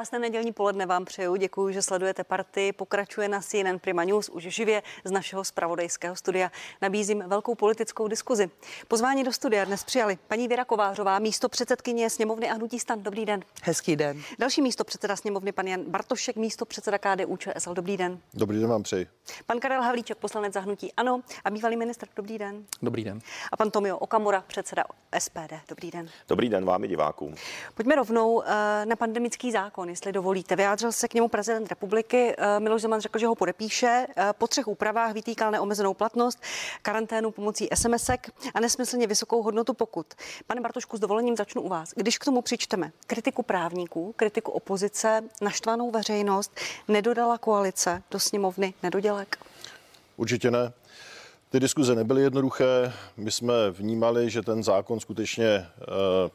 Krásné nedělní poledne vám přeju. Děkuji, že sledujete party. Pokračuje na CNN Prima News už živě z našeho spravodajského studia. Nabízím velkou politickou diskuzi. Pozvání do studia dnes přijali paní Věra Kovářová, místo předsedkyně sněmovny a hnutí stan. Dobrý den. Hezký den. Další místo předseda sněmovny, pan Jan Bartošek, místo předseda KDU ČSL. Dobrý den. Dobrý den vám přeji. Pan Karel Havlíček, poslanec za hnutí Ano a bývalý ministr. Dobrý den. Dobrý den. A pan Tomio Okamura, předseda SPD. Dobrý den. Dobrý den vám i divákům. Pojďme rovnou eh, na pandemický zákon, jestli dovolíte. Vyjádřil se k němu prezident republiky. Eh, Miloš Zeman řekl, že ho podepíše. Eh, Po třech úpravách vytýkal neomezenou platnost, karanténu pomocí SMSek a nesmyslně vysokou hodnotu pokut. Pane Bartošku, s dovolením začnu u vás. Když k tomu přičteme kritiku právníků, kritiku opozice, naštvanou veřejnost, nedodala koalice do sněmovny nedodělek? Určitě ne. Ty diskuze nebyly jednoduché. My jsme vnímali, že ten zákon skutečně eh,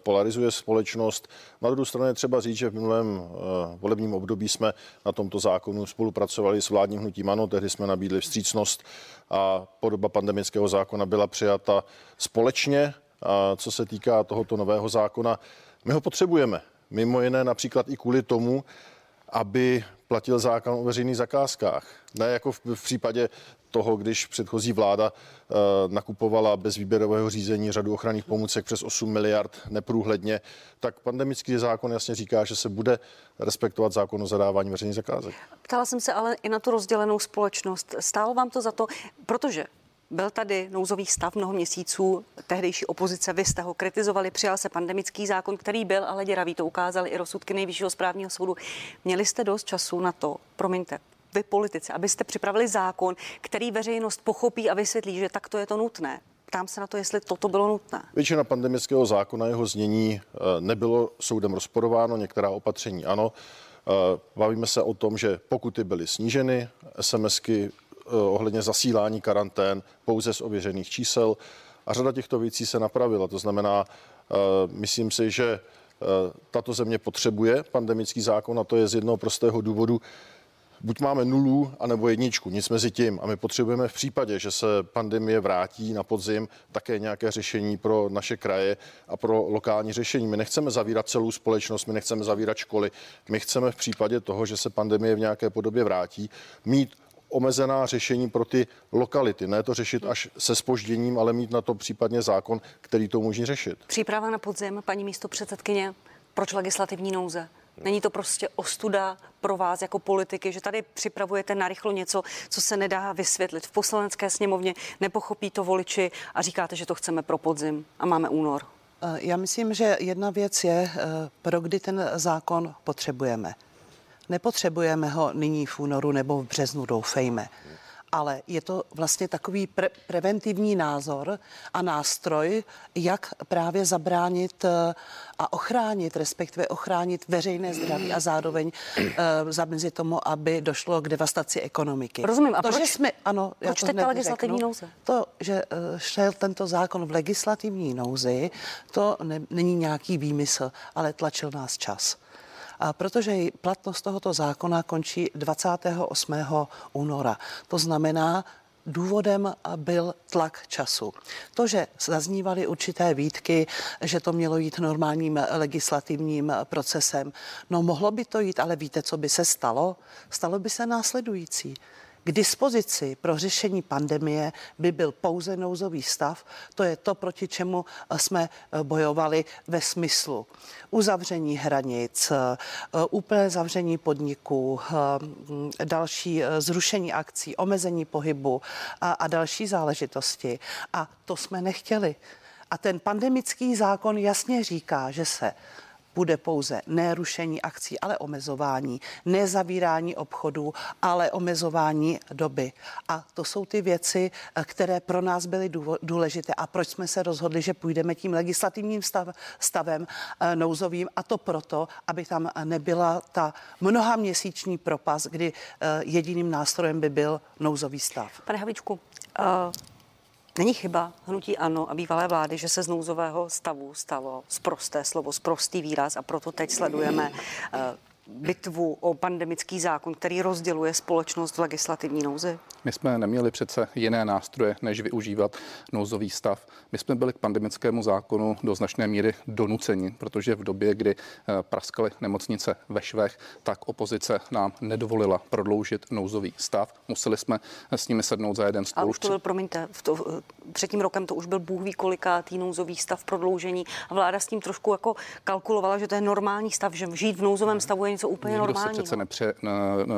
polarizuje společnost. Na druhou stranu je třeba říct, že v minulém eh, volebním období jsme na tomto zákonu spolupracovali s vládním hnutím ANO. Tehdy jsme nabídli vstřícnost a podoba pandemického zákona byla přijata společně. A co se týká tohoto nového zákona, my ho potřebujeme. Mimo jiné například i kvůli tomu, aby platil zákon o veřejných zakázkách. Ne jako v, v případě toho, když předchozí vláda e, nakupovala bez výběrového řízení řadu ochranných pomůcek přes 8 miliard neprůhledně, tak pandemický zákon jasně říká, že se bude respektovat zákon o zadávání veřejných zakázek. Ptala jsem se ale i na tu rozdělenou společnost. Stálo vám to za to, protože byl tady nouzový stav mnoho měsíců, tehdejší opozice, vy jste ho kritizovali, přijal se pandemický zákon, který byl ale děravý, to ukázali i rozsudky nejvyššího správního soudu. Měli jste dost času na to, promiňte, vy politici, abyste připravili zákon, který veřejnost pochopí a vysvětlí, že takto je to nutné. Ptám se na to, jestli toto bylo nutné. Většina pandemického zákona, jeho znění eh, nebylo soudem rozporováno, některá opatření ano. Eh, Bavíme se o tom, že pokuty byly sníženy, SMSky ohledně zasílání karantén pouze z ověřených čísel a řada těchto věcí se napravila. To znamená, myslím si, že tato země potřebuje pandemický zákon a to je z jednoho prostého důvodu, buď máme nulu, anebo jedničku, nic mezi tím. A my potřebujeme v případě, že se pandemie vrátí na podzim, také nějaké řešení pro naše kraje a pro lokální řešení. My nechceme zavírat celou společnost, my nechceme zavírat školy. My chceme v případě toho, že se pandemie v nějaké podobě vrátí, mít omezená řešení pro ty lokality. Ne to řešit až se spožděním, ale mít na to případně zákon, který to umožní řešit. Příprava na podzim, paní místo předsedkyně, proč legislativní nouze? Není to prostě ostuda pro vás jako politiky, že tady připravujete narychlo něco, co se nedá vysvětlit v poslanecké sněmovně, nepochopí to voliči a říkáte, že to chceme pro podzim a máme únor. Eh, Já myslím, že jedna věc je, eh, pro kdy ten zákon potřebujeme. Nepotřebujeme ho nyní v únoru nebo v březnu, doufejme. Ale je to vlastně takový pre- preventivní názor a nástroj, jak právě zabránit eh, a ochránit, respektive ochránit veřejné zdraví a zároveň uh, zamezit tomu, aby došlo k devastaci ekonomiky. Rozumím. A to, proč- že jsme, ano, já proč to teď ta legislativní nouze? To, že eh, šel tento zákon v legislativní nouzi, to ne, není nějaký výmysl, ale tlačil nás čas. A protože platnost tohoto zákona končí 28. února. To znamená, Důvodem byl tlak času. To, že zaznívaly určité výtky, že to mělo jít normálním legislativním procesem, no mohlo by to jít, ale víte, co by se stalo? Stalo by se následující. K dispozici pro řešení pandemie by byl pouze nouzový stav. To je to, proti čemu jsme bojovali ve smyslu uzavření hranic, úplné zavření podniků, další zrušení akcí, omezení pohybu a, a další záležitosti. A to jsme nechtěli. A ten pandemický zákon jasně říká, že se bude pouze nerušení akcí, ale omezování, nezavírání obchodů, ale omezování doby. A to jsou ty věci, které pro nás byly důležité a proč jsme se rozhodli, že půjdeme tím legislativním stav, stavem eh, nouzovým a to proto, aby tam nebyla ta mnoha měsíční propas, kdy eh, jediným nástrojem by byl nouzový stav. Pane Havlíčku, uh, není chyba hnutí ANO a bývalé vlády, že se z nouzového stavu stalo sprosté slovo, sprostý výraz a proto teď sledujeme uh, bitvu o pandemický zákon, který rozděluje společnost v legislativní nouzi? My jsme neměli přece jiné nástroje, než využívat nouzový stav. My jsme byli k pandemickému zákonu do značné míry donuceni, protože v době, kdy eh, praskaly nemocnice ve švech, tak opozice nám nedovolila prodloužit nouzový stav. Museli jsme s nimi sednout za jeden stůl. A už to byl, promiňte, v to, před tím rokem to už byl bůh ví kolikátý nouzový stav prodloužení a vláda s tím trošku jako kalkulovala, že to je normální stav, že žít v nouzovém stavu je něco úplně Nikdo normálního. se přece nepře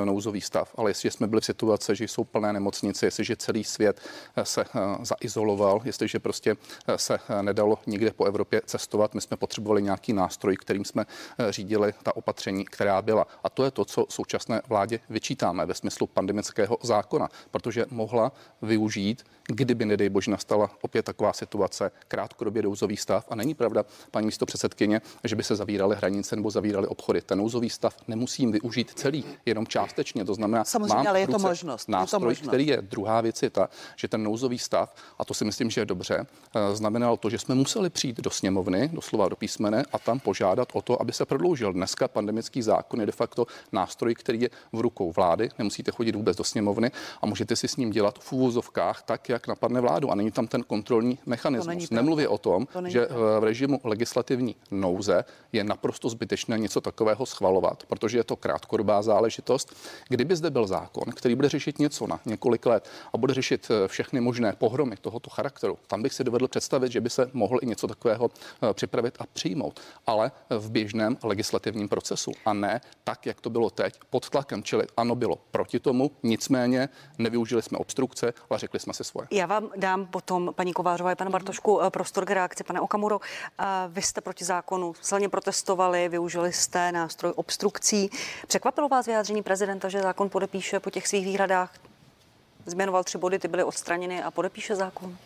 nouzový stav, ale jestli jsme byli v situaci, že jsou plné nemocnice, jestliže celý svět eh, se uh, zaizoloval, jestliže prostě uh, se nedalo nikde po Evropě cestovat, my jsme potřebovali nějaký nástroj, kterým jsme řídili ta opatření, která byla. A to je to, co současné vládě vyčítáme ve smyslu pandemického zákona, protože mohla využít kdyby, nedej bože, nastala opět taková situace, krátkodobě nouzový stav. A není pravda, paní místo předsedkyně, že by se zavíraly hranice nebo zavíraly obchody. Ten nouzový stav nemusím využít celý, jenom částečně. To znamená, Samozřejmě, mám ale je to možnost. Nástroj, je to možnost. Který je druhá věc, je ta, že ten nouzový stav, a to si myslím, že je dobře, eh, znamenal to, že jsme museli přijít do sněmovny, doslova do písmene, a tam požádat o to, aby se prodloužil. Dneska pandemický zákon je de facto nástroj, který je v rukou vlády. Nemusíte chodit vůbec do sněmovny a můžete si s ním dělat v úvozovkách tak, jak napadne vládu. A není tam ten kontrolní mechanismus. Nemluvě o tom, to že pravda. v režimu legislativní nouze je naprosto zbytečné něco takového schvalovat, protože je to krátkodobá záležitost. Kdyby zde byl zákon, který bude řešit něco na několik let a bude řešit eh, všechny možné pohromy tohoto charakteru, tam bych si dovedl představit, že by se mohl i něco takového eh, připravit a přijmout, ale v běžném legislativním procesu a ne tak, jak to bylo teď, pod tlakem. Čili ano, bylo proti tomu, nicméně nevyužili jsme obstrukce, ale řekli jsme si svoje. Já vám dám potom, paní Kovářová a pana Bartošku, eh, prostor k reakci. Pane Okamuro, vy jste proti zákonu silně protestovali, využili jste nástroj obstrukcí. Překvapilo vás vyjádření prezidenta, že zákon podepíše po těch svých výhradách? Změnoval tři body, ty byly odstraněny a podepíše zákon?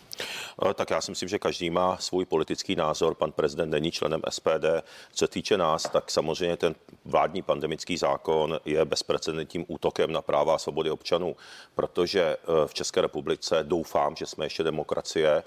Eh, tak já si myslím, že každý má svůj politický názor. Pan prezident není členem SPD. Co týče nás, tak samozřejmě ten vládní pandemický zákon je bezprecedentním útokem na práva a svobody občanů, protože eh, v České republice doufám, že jsme ještě demokracie eh,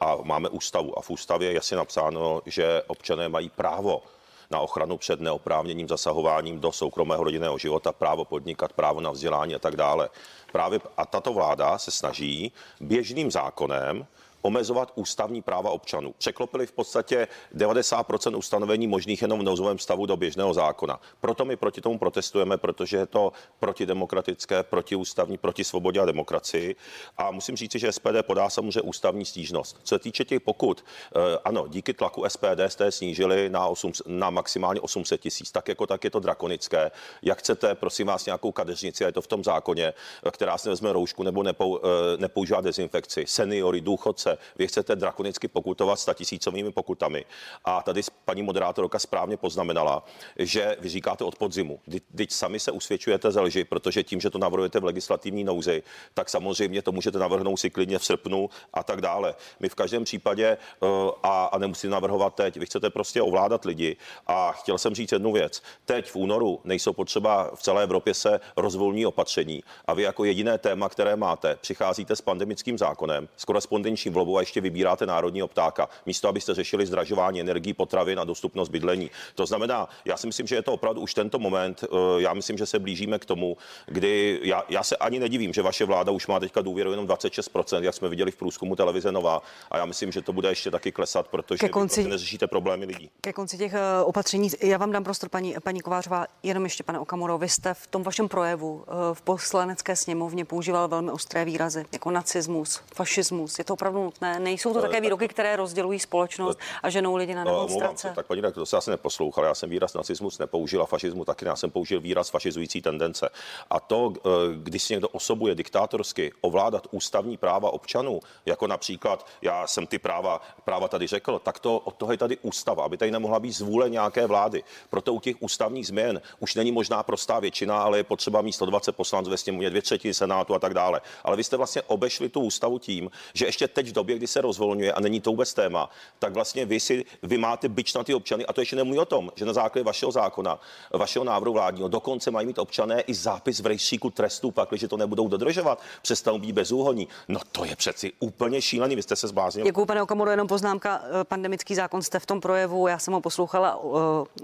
a máme ústavu. A v ústavě je jasně napsáno, že občané mají právo na ochranu před neoprávněným zasahováním do soukromého rodinného života, právo podnikat, právo na vzdělání a tak dále. Právě a tato vláda se snaží běžným zákonem omezovat ústavní práva občanů. Překlopili v podstatě 90% ustanovení možných jenom v nouzovém stavu do běžného zákona. Proto my proti tomu protestujeme, protože je to protidemokratické, protiústavní, proti svobodě a demokracii. A musím říct, že SPD podá samozřejmě ústavní stížnost. Co se týče těch pokud, eh, ano, díky tlaku SPD jste snížili na, 8, na maximálně 800 tisíc. Tak jako tak je to drakonické. Jak chcete, prosím vás, nějakou kadeřnici, a je to v tom zákoně, která si vezme roušku nebo nepou, eh, nepoužívá dezinfekci, seniory, důchodce, vy chcete drakonicky pokutovat statisícovými pokutami. A tady paní moderátorka správně poznamenala, že vy říkáte od podzimu. Teď sami se usvědčujete ze lži, protože tím, že to navrhujete v legislativní nouzi, tak samozřejmě to můžete navrhnout si klidně v srpnu a tak dále. My v každém případě eh, a, a nemusíte navrhovat teď. Vy chcete prostě ovládat lidi. A chtěl jsem říct jednu věc. Teď v únoru nejsou potřeba v celé Evropě se rozvolní opatření. A vy jako jediné téma, které máte, přicházíte s pandemickým zákonem, s korespondenční volbou a ještě vybíráte národního ptáka, místo abyste řešili zdražování energií, potravy na dostupnost bydlení. To znamená, já si myslím, že je to opravdu už tento moment. Eh, já myslím, že se blížíme k tomu, kdy já, já se ani nedivím, že vaše vláda už má teďka důvěru jenom 26%, jak jsme viděli v průzkumu televize Nová. A já myslím, že to bude ještě taky klesat, protože ke konci, vy prostě neřešíte problémy lidí. Ke konci těch eh, opatření, já vám dám prostor, paní, paní Kovářová, jenom ještě, pane Okamuro, vy jste v tom vašem projevu eh, v poslanecké sněmovně používal velmi ostré výrazy, jako nacismus, fašismus. Je to opravdu nutné? Nejsou to také výroky, které rozdělují společnost a ženou lidi na demonstrace? tak paní to se asi neposlouchal. Já jsem výraz nacismus nepoužil a fašismu taky. Já jsem použil výraz fašizující tendence. A to, eh, když si někdo osobuje diktátorsky ovládat ústavní práva občanů, jako například já jsem ty práva, práva tady řekl, tak to od toho je tady ústava, aby tady nemohla být zvůle nějaké vlády. Proto u těch ústavních změn už není možná prostá většina, ale je potřeba mít 120 poslanců ve sněmovně, dvě třetiny senátu a tak dále. Ale vy jste vlastně obešli tu ústavu tím, že ještě teď době, kdy se rozvolňuje a není to vůbec téma, tak vlastně vy si vy máte byč na ty občany a to ještě nemluví o tom, že na základě vašeho zákona, vašeho návrhu vládního, dokonce mají mít občané i zápis v rejstříku trestů, pak, když to nebudou dodržovat, přestanou být bezúhonní. No to je přeci úplně šílený, vy jste se zbláznili. Děkuji, pane Okamuro, jenom poznámka. Eh, pandemický zákon jste v tom projevu, já jsem ho poslouchala,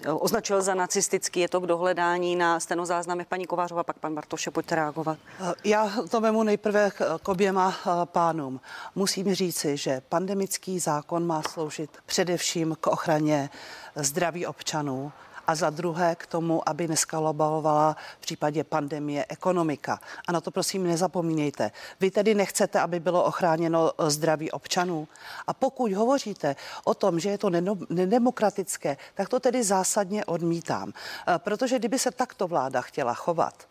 eh, označil za nacistický, je to k dohledání na stenozáznamech paní Kovářova, pak pan Bartoše, pojďte reagovat. Eh, já to vemu nejprve k oběma pánům. Musím říci, že pandemický zákon má sloužit především k ochraně zdraví občanů, a za druhé k tomu, aby neskalobovala v případě pandemie ekonomika. A na to prosím nezapomínejte. Vy tedy nechcete, aby bylo ochráněno zdraví občanů. A pokud hovoříte o tom, že je to nedemokratické, tak to tedy zásadně odmítám. E, protože kdyby se takto vláda chtěla chovat,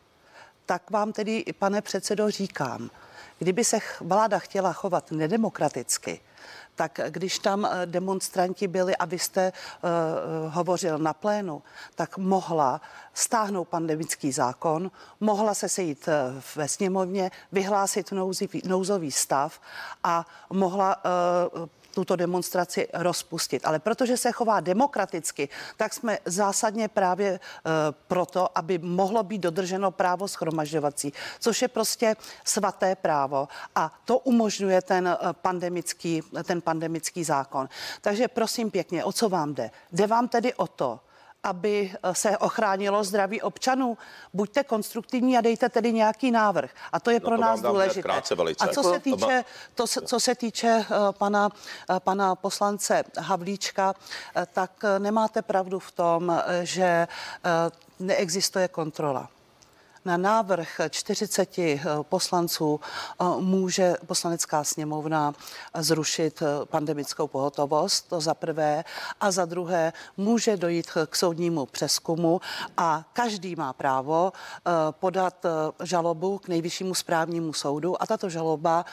tak vám tedy, pane předsedo, říkám, kdyby se vláda chtěla chovat nedemokraticky, tak když tam eh, demonstranti byli a vy jste uh, hovořil na plénu, tak mohla stáhnout pandemický zákon, mohla se sejít ve sněmovně, vyhlásit nouzový, nouzový stav a mohla uh, tuto demonstraci rozpustit. Ale protože se chová demokraticky, tak jsme zásadně právě e, proto, aby mohlo být dodrženo právo schromažďovací, což je prostě svaté právo a to umožňuje ten e, pandemický, ten pandemický zákon. Takže prosím pěkně, o co vám jde? Jde vám tedy o to, aby eh, se ochránilo zdraví občanů. Buďte konstruktivní a dejte tedy nějaký návrh. A to je no pro to nás důležité. A co se týče, to, co se týče pana, uh, pana poslance Havlíčka, uh, tak nemáte pravdu v tom, že neexistuje kontrola na návrh 40 eh, poslanců eh, může poslanecká sněmovna zrušit eh, pandemickou pohotovost, to za prvé, a za druhé může dojít k soudnímu přeskumu a každý má právo podat žalobu k nejvyššímu správnímu soudu a tato žaloba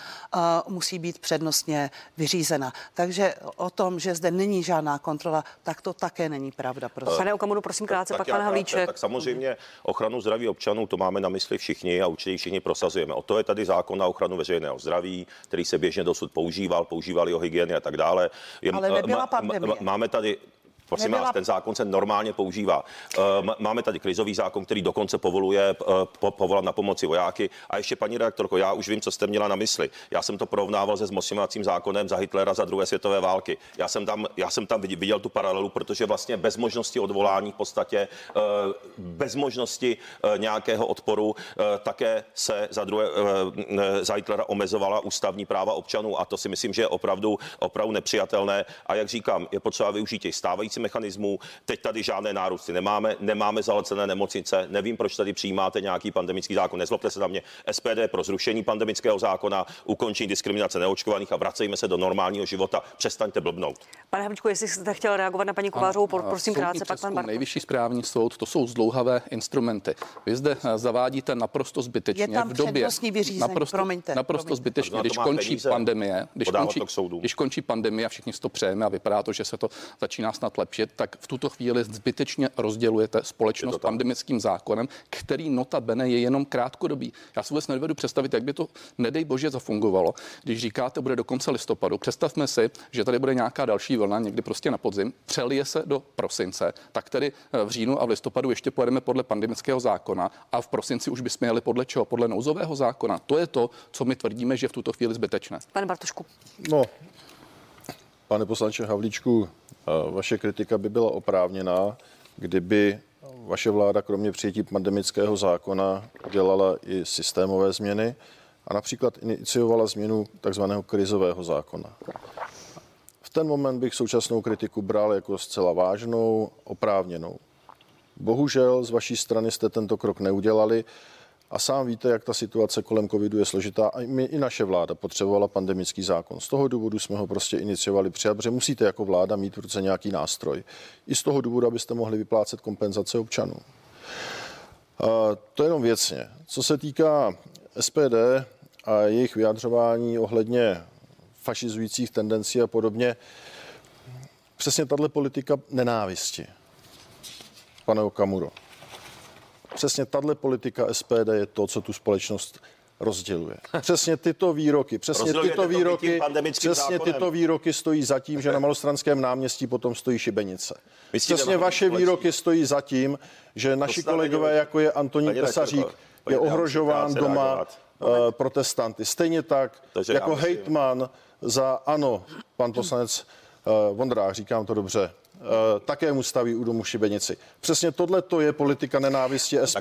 musí být přednostně vyřízena. Takže o tom, že zde není žádná kontrola, tak to také není pravda. Prosím. Pane Okamoru, prosím krátce, tak, pak pan Havlíček. Tak samozřejmě ochranu zdraví občanů, to máme na mysli všichni a určitě všichni prosazujeme. O to je tady zákon na ochranu veřejného zdraví, který se běžně dosud používal, používali o hygieny a tak dále. Je, Ale nebyla pandemie. Máme tady Prosím Nebyla... vás, ten zákon se normálně používá. Ehm, máme tady krizový zákon, který dokonce povoluje eh, povolat na pomoci vojáky. A ještě paní redaktorko, já už vím, co jste měla na mysli. Já jsem to porovnával se zmocňovacím zákonem za Hitlera za druhé světové války. Já jsem tam, já jsem tam viděl tu paralelu, protože vlastně bez možnosti odvolání v podstatě, eh, bez možnosti eh, nějakého odporu, také se za, druhé, za Hitlera omezovala ústavní práva občanů a to si myslím, že je opravdu, opravdu nepřijatelné. A jak říkám, je potřeba využít těch stávajících rámci mechanismů. Teď tady žádné nárůsty nemáme, nemáme zalecené nemocnice, nevím, proč tady přijímáte nějaký pandemický zákon. Nezlobte se na mě. SPD pro zrušení pandemického zákona, ukončení diskriminace neočkovaných a vracejme se do normálního života. Přestaňte blbnout. Pane Havličku, jestli jste chtěl reagovat na paní Kovářovou, prosím krátce, pak pan Bartoš. Nejvyšší správní soud, to jsou zdlouhavé instrumenty. Vy zde eh, zavádíte naprosto zbytečně Je tam v době. Vyřízení, naprosto, promiňte, naprosto promiňte. zbytečně, když končí peníze, pandemie, když končí, když končí pandemie a všichni si to přejeme a vypadá to, že se to začíná snad lepšit, tak v tuto chvíli zbytečně rozdělujete společnost pandemickým zákonem, který notabene je jenom krátkodobý. Já si vůbec nedovedu představit, jak by to, nedej bože, zafungovalo, když říkáte, bude do konce listopadu. Představme si, že tady bude nějaká další vlna někdy prostě na podzim, přelije se do prosince, tak tedy eh, v říjnu a v listopadu ještě pojedeme podle pandemického zákona a v prosinci už bychom jeli podle čeho? Podle nouzového zákona. To je to, co my tvrdíme, že v tuto chvíli zbytečné. Pane Bartošku. No, pane poslanče Havlíčku, vaše kritika by byla oprávněná, kdyby vaše vláda kromě přijetí pandemického zákona udělala i systémové změny a například iniciovala změnu takzvaného krizového zákona. V ten moment bych současnou kritiku bral jako zcela vážnou, oprávněnou. Bohužel z vaší strany jste tento krok neudělali a sám víte, jak ta situace kolem covidu je složitá. A my i naše vláda potřebovala pandemický zákon. Z toho důvodu jsme ho prostě iniciovali přijat, protože musíte jako vláda mít v ruce nějaký nástroj. I z toho důvodu, abyste mohli vyplácet kompenzace občanů. A to jenom věcně. Co se týká SPD a jejich vyjadřování ohledně fašizujících tendencí a podobně, přesně tahle politika nenávisti, pane Okamuro, Přesně tahle politika SPD je to, co tu společnost rozděluje. Přesně tyto výroky, přesně tyto výroky, přesně zákonem. tyto výroky stojí za tím, že na Malostranském náměstí potom stojí šibenice. Myslíte, Přesně vaše společně? výroky stojí za tím, že naši kolegové, jako je Antonín Tesařík, je ohrožován doma eh, protestanty. Stejně tak, Takže jako hejtman za ANO, pan poslanec eh, Vondrák, říkám to dobře, také mu staví u domu šibenici. Přesně tohle to je politika nenávisti SPD,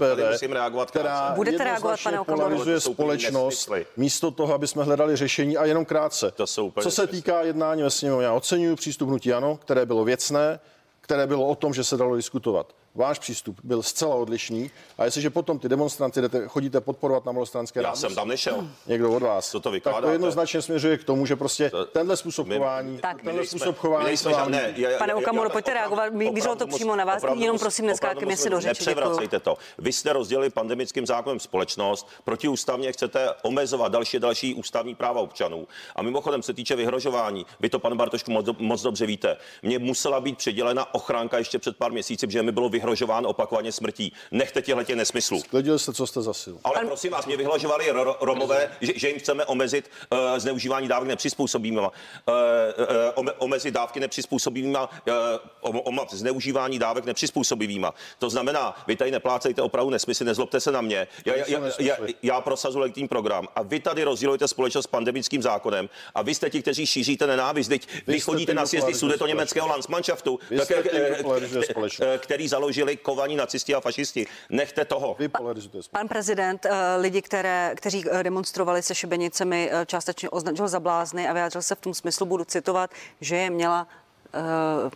reagovat která. Budete reagovat, pane polarizuje společnost místo toho, aby jsme hledali řešení a jenom krátce. To jsou úplně Co se nesmysly. týká jednání ve sněmovně, já oceňuji přístup hnutí ANO, které bylo věcné, které bylo o tom, že se dalo diskutovat. Váš přístup byl zcela odlišný a jestliže potom ty demonstranty jdete, chodíte podporovat na malostranské Já jsem tam nešel. někdo od vás, Co to tak vykládáte? to jednoznačně směřuje k tomu, že prostě To- tenhle způsob chování, Tak. Tenhle způsob my chování nejsme vám já- Pane Okamuro, pojďte reagovat. Mířilo to přímo na vás. opravdu Jenom prosím, opravdu si do řeči. Nepřevracejte to. Vy jste rozdělili pandemickým zákonem společnost, protiústavně chcete omezovat další další ústavní práva občanů. A mimochodem se týče vyhrožování, vy to, pane Bartošku, moc, moc dobře víte. Mně musela být přidělena ochránka ještě před pár měsíci, protože mi bylo vyhrožováno opakovaně smrtí. Nechte těchto těch nesmyslů. Sklidili jste, co jste zasil. Ale prosím vás, mě vyhlažovali ro- Romové, že, že jim chceme omezit uh, zneužívání dávek nepřizpůsobivými, uh, uh, omezit dávky nepřizpůsobivými, uh, um, zneužívání dávek nepřizpůsobivými. To znamená, vy tady neplácejte opravdu nesmysly, nezlobte se na mě. Já, já, já, já, já prosazuji legitimní program a vy tady rozdělujete společnost s pandemickým zákonem a vy jste ti, kteří šíříte nenávist. Vy, vy chodíte na sjezdy sudeto německého Landsmannschaftu, Vy jste založili kovaní nacisti a fašisti. Nechte toho. Vy polarizujete společnost. Pan prezident eh, lidi, které, kteří eh, demonstrovali se šibenicemi, eh, částečně označil za blázny a vyjádřil se v tom smyslu, budu citovat, že je měla eh,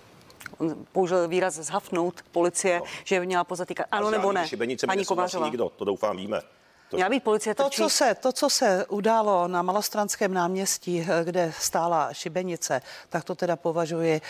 on použil výraz zhafnout policie, že je měla pozatýkat. Ano A nebo ne? Šibenice Paní Kovářová. Nikdo, to doufám víme. To, Měla být policie To co, se, to, co se událo na Malostranském náměstí, kde stála šibenice, tak to teda považuji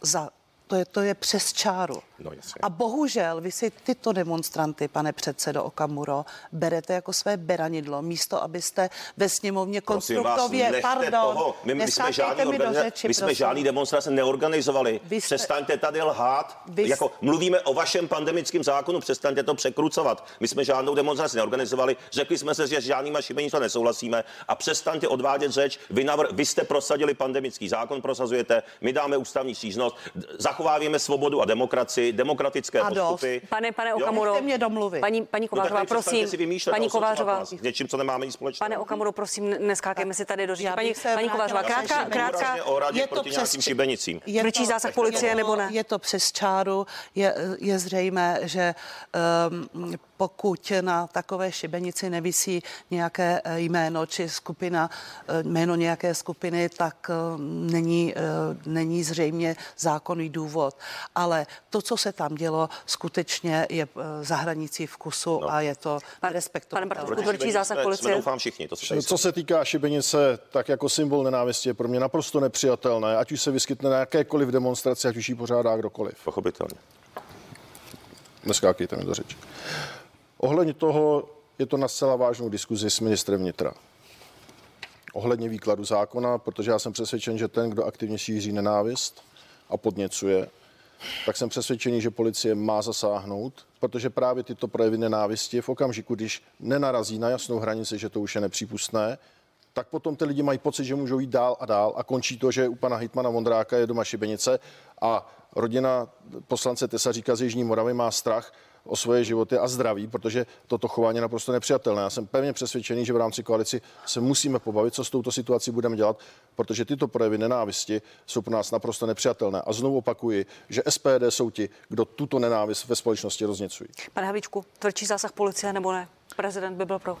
za, to je, to je přes čáru. No, jasně. A bohužel vy si tyto demonstranty, pane předsedo Okamuro, berete jako své beranidlo, místo abyste ve sněmovně vás, konstruktově, nechte pardon, toho. My, my jsme žádný, mi do organiza- řeči, my jsme prosím. žádný demonstrace neorganizovali. Vy jste- Přestaňte tady lhát. Vy jste- Jako mluvíme o vašem pandemickém zákonu, přestaňte to překrucovat. My jsme žádnou demonstraci neorganizovali. Řekli jsme se, že s žádnýma šibenictvím nesouhlasíme a přestaňte odvádět řeč. Vy, navr- vy jste prosadili pandemický zákon, prosazujete, my dáme ústavní stížnost, zachováváme svobodu a demokracii, demokratické A dost. postupy. Pane, pane Jo. Okamuro, mě domluvit. paní, paní No Kovářová, přestaňte prosím, paní Kovářová, S něčím, co nemáme nic společného. pane Okamuro, prosím, neskákejme si tady do řeči. Paní, paní Kovářová, krátká, krátká, Je to přes- šibenicím. Je to- zásah policie je to- nebo ne? Je to přes čáru. Je, je zřejmé, že um, pokud na takové šibenici nevisí nějaké eh, jméno či skupina, eh, jméno nějaké skupiny, tak eh, není, není zřejmě zákonný důvod. Ale to, co se tam dělo, skutečně je za hranicí vkusu No. a je to respektovatelné. pane Bartošku, Proti tvrdší zásah policie? Doufám všichni. To se Co se týká šibenice, tak jako symbol nenávisti je pro mě naprosto nepřijatelné, ať už se vyskytne na jakékoliv demonstraci, ať už ji pořádá kdokoliv. Pochopitelně. Neskákejte mi do řeči. Ohledně toho je to na zcela vážnou diskuzi s ministrem vnitra. Ohledně výkladu zákona, protože já jsem přesvědčen, že ten, kdo aktivně šíří nenávist a podněcuje, tak jsem přesvědčený, že policie má zasáhnout, protože právě tyto projevy nenávisti v okamžiku, když nenarazí na jasnou hranici, že to už je nepřípustné, tak potom ty lidi mají pocit, že můžou jít dál a dál a končí to, že u pana Hitmana Vondráka je doma šibenice a rodina poslance Tesaříka z Jižní Moravy má strach o svoje životy a zdraví, protože toto chování je naprosto nepřijatelné. Já jsem pevně přesvědčený, že v rámci koalici se musíme pobavit, co s touto situací budeme dělat, protože tyto projevy nenávisti jsou pro nás naprosto nepřijatelné. A znovu opakuji, že SPD jsou ti, kdo tuto nenávist ve společnosti rozněcují. Pane Havlíčku, tvrdší zásah policie nebo ne? Prezident by byl pro.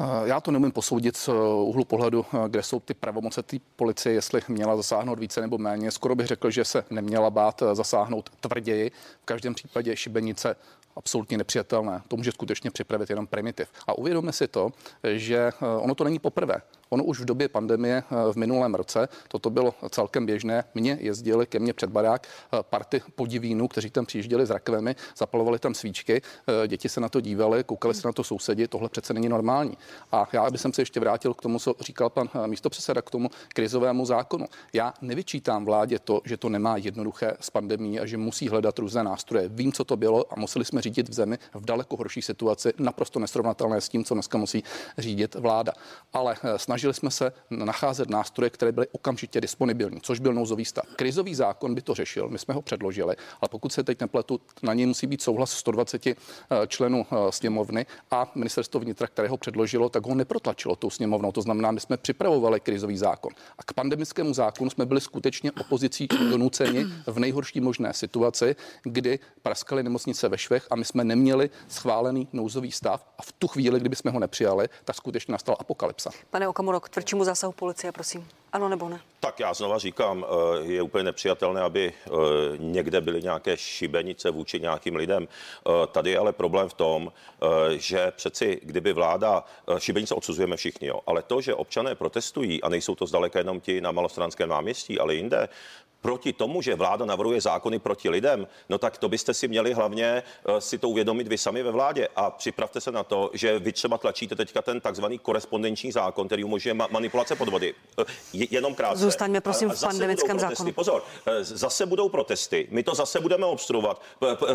Eh, Já to nemůžu posoudit z eh, úhlu pohledu, eh, kde jsou ty pravomoce té policie, jestli měla zasáhnout více nebo méně. Skoro bych řekl, že se neměla bát zasáhnout tvrději. V každém případě šibenice absolutně nepřijatelné. To může skutečně připravit jenom primitiv. A uvědomme si to, že ono to není poprvé. Ono už v době pandemie eh, v minulém roce toto bylo celkem běžné. Mně jezdili ke mně před barák eh, party podivínů, kteří tam přijížděli s rakvemi, zapalovali tam svíčky, eh, děti se na to dívali, koukali se na to sousedi, tohle přece není normální. A já bych se ještě vrátil k tomu, co říkal pan místopředseda, k tomu krizovému zákonu. Já nevyčítám vládě to, že to nemá jednoduché s pandemí a že musí hledat různé nástroje. Vím, co to bylo a museli jsme řídit v zemi v daleko horší situaci, naprosto nesrovnatelné s tím, co dneska musí řídit vláda. Ale snaží snažili jsme se nacházet nástroje, které byly okamžitě disponibilní, což byl nouzový stav. Krizový zákon by to řešil, my jsme ho předložili, ale pokud se teď nepletu, na něj musí být souhlas 120 eh, členů eh, sněmovny a ministerstvo vnitra, které ho předložilo, tak ho neprotlačilo tou sněmovnou. To znamená, my jsme připravovali krizový zákon. A k pandemickému zákonu jsme byli skutečně opozicí donuceni v nejhorší možné situaci, kdy praskaly nemocnice ve švech a my jsme neměli schválený nouzový stav a v tu chvíli, kdyby jsme ho nepřijali, tak skutečně nastala apokalypsa. Pane Okamuro, k tvrdšímu zásahu policie, prosím. Ano nebo ne? Tak já znova říkám, eh, je úplně nepřijatelné, aby eh, někde byly nějaké šibenice vůči nějakým lidem. Eh, tady je ale problém v tom, že přeci, kdyby vláda, šibenice odsuzujeme všichni, jo, ale to, že občané protestují a nejsou to zdaleka jenom ti na malostranském náměstí, ale jinde, proti tomu, že vláda navrhuje zákony proti lidem, no tak to byste si měli hlavně eh, si to uvědomit vy sami ve vládě a připravte se na to, že vy třeba tlačíte teďka ten takzvaný korespondenční zákon, který umožňuje ma- manipulace podvody. Eh, je, jenom krátce. Zůstaňme prosím v pandemickém zákonu. Pozor, eh, zase budou protesty. My to zase budeme obstruovat,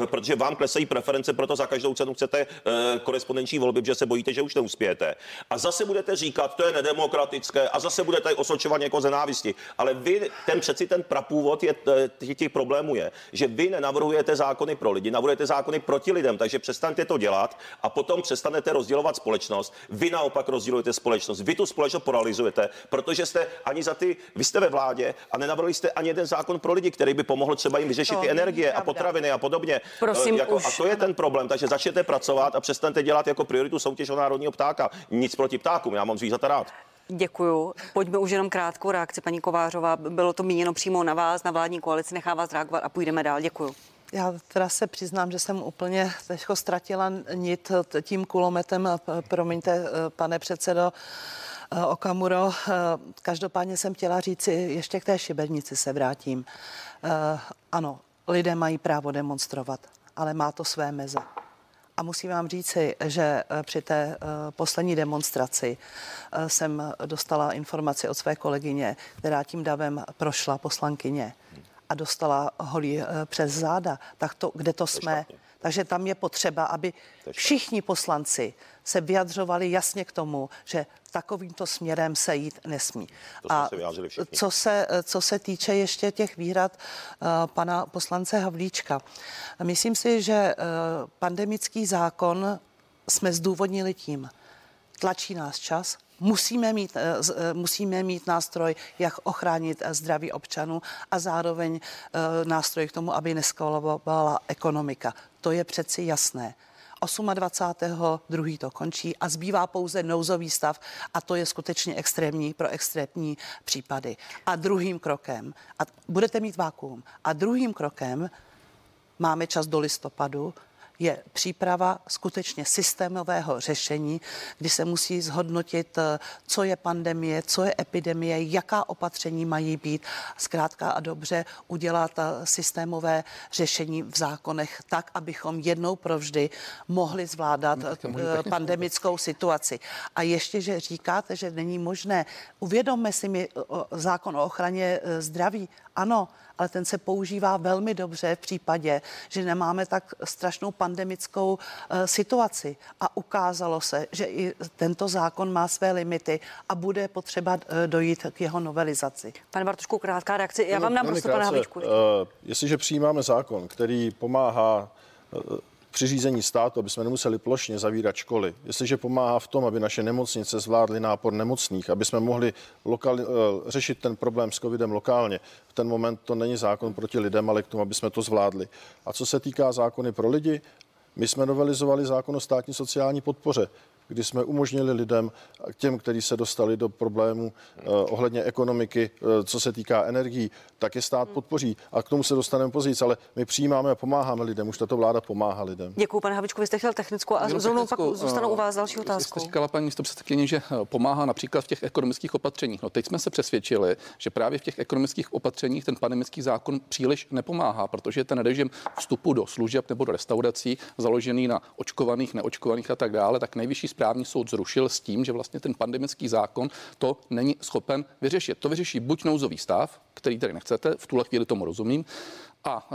protože vám klesají preference, proto za každou cenu chcete korespondenční volby, protože se bojíte, že už neuspějete. A zase budete říkat, to je nedemokratické a zase budete osočovat někoho ze návisti. Ale vy ten přeci ten prapu původ je, eh, těch problémů je, že vy nenavrhujete zákony pro lidi, navrhujete zákony proti lidem, takže přestaňte to dělat a potom přestanete rozdělovat společnost. Vy naopak rozdělujete společnost, vy tu společnost poralizujete, protože jste ani za ty, vy jste ve vládě a nenavrhli jste ani jeden zákon pro lidi, který by pomohl třeba jim vyřešit to ty energie a potraviny a podobně. Prosím, jako, už... A to je ten problém, takže začněte pracovat a přestaňte dělat jako prioritu soutěž o národního ptáka. Nic proti ptákům, já mám zvířata rád. Děkuju. Pojďme už jenom krátkou reakci, paní Kovářová. Bylo to míněno přímo na vás, na vládní koalici. Nechá vás reagovat a půjdeme dál. Děkuju. Já teda se přiznám, že jsem úplně teďko ztratila nit tím kulometem. Promiňte, pane předsedo. Okamuro, každopádně jsem chtěla říci, ještě k té šibenici se vrátím. Ano, lidé mají právo demonstrovat, ale má to své meze. A musím vám říci, že eh, při té eh, poslední demonstraci eh, jsem dostala informaci od své kolegyně, která tím davem prošla poslankyně a dostala holí přes záda. Tak to, kde to jsme? Takže tam je potřeba, aby všichni poslanci se vyjadřovali jasně k tomu, že takovýmto směrem se jít nesmí. To a se co se, co se týče ještě těch výhrad uh, pana poslance Havlíčka, myslím si, že uh, pandemický zákon jsme zdůvodnili tím, tlačí nás čas, musíme mít, musíme mít nástroj, jak ochránit zdraví občanů a zároveň nástroj k tomu, aby neskolovala ekonomika. To je přeci jasné. 28. to končí a zbývá pouze nouzový stav a to je skutečně extrémní pro extrémní případy. A druhým krokem, a budete mít vákuum, a druhým krokem máme čas do listopadu, je příprava skutečně systémového řešení, kdy se musí zhodnotit, eh, co je pandemie, co je epidemie, jaká opatření mají být. Zkrátka a dobře udělat eh, systémové řešení v zákonech tak, abychom jednou provždy mohli zvládat no, eh, pandemickou situaci. A ještě, že říkáte, že není možné, uvědomme si mi zákon o ochraně zdraví. Ano, ale ten se používá velmi dobře v případě, že nemáme tak strašnou pandemickou uh, situaci. A ukázalo se, že i tento zákon má své limity a bude potřeba uh, dojít k jeho novelizaci. Pane Bartošku, krátká reakce. Já vám dám prostě pana Havlíčku. Uh, jestliže přijímáme zákon, který pomáhá uh, při řízení státu, aby jsme nemuseli plošně zavírat školy, jestliže pomáhá v tom, aby naše nemocnice zvládly nápor nemocných, aby jsme mohli lokali, eh, řešit ten problém s covidem lokálně, v ten moment to není zákon proti lidem, ale k tomu, aby jsme to zvládli. A co se týká zákony pro lidi, my jsme novelizovali zákon o státní sociální podpoře. Kdy jsme umožnili lidem, těm, kteří se dostali do problémů eh, ohledně ekonomiky, eh, co se týká energií, tak je stát podpoří. A k tomu se dostaneme později, ale my přijímáme a pomáháme lidem. Už tato vláda pomáhá lidem. Děkuji, pane Havičku, vy jste chtěl technickou a zrovna pak zůstanu u vás další otázkou. Jste říkala paní místo předsedkyně, že pomáhá například v těch ekonomických opatřeních. No teď jsme se přesvědčili, že právě v těch ekonomických opatřeních ten pandemický zákon příliš nepomáhá, protože ten režim vstupu do služeb nebo do restaurací založený na očkovaných, neočkovaných a tak dále, tak nejvyšší správní soud zrušil s tím, že vlastně ten pandemický zákon to není schopen vyřešit. To vyřeší buď nouzový stav, který tady nechcete, v tuhle chvíli tomu rozumím, a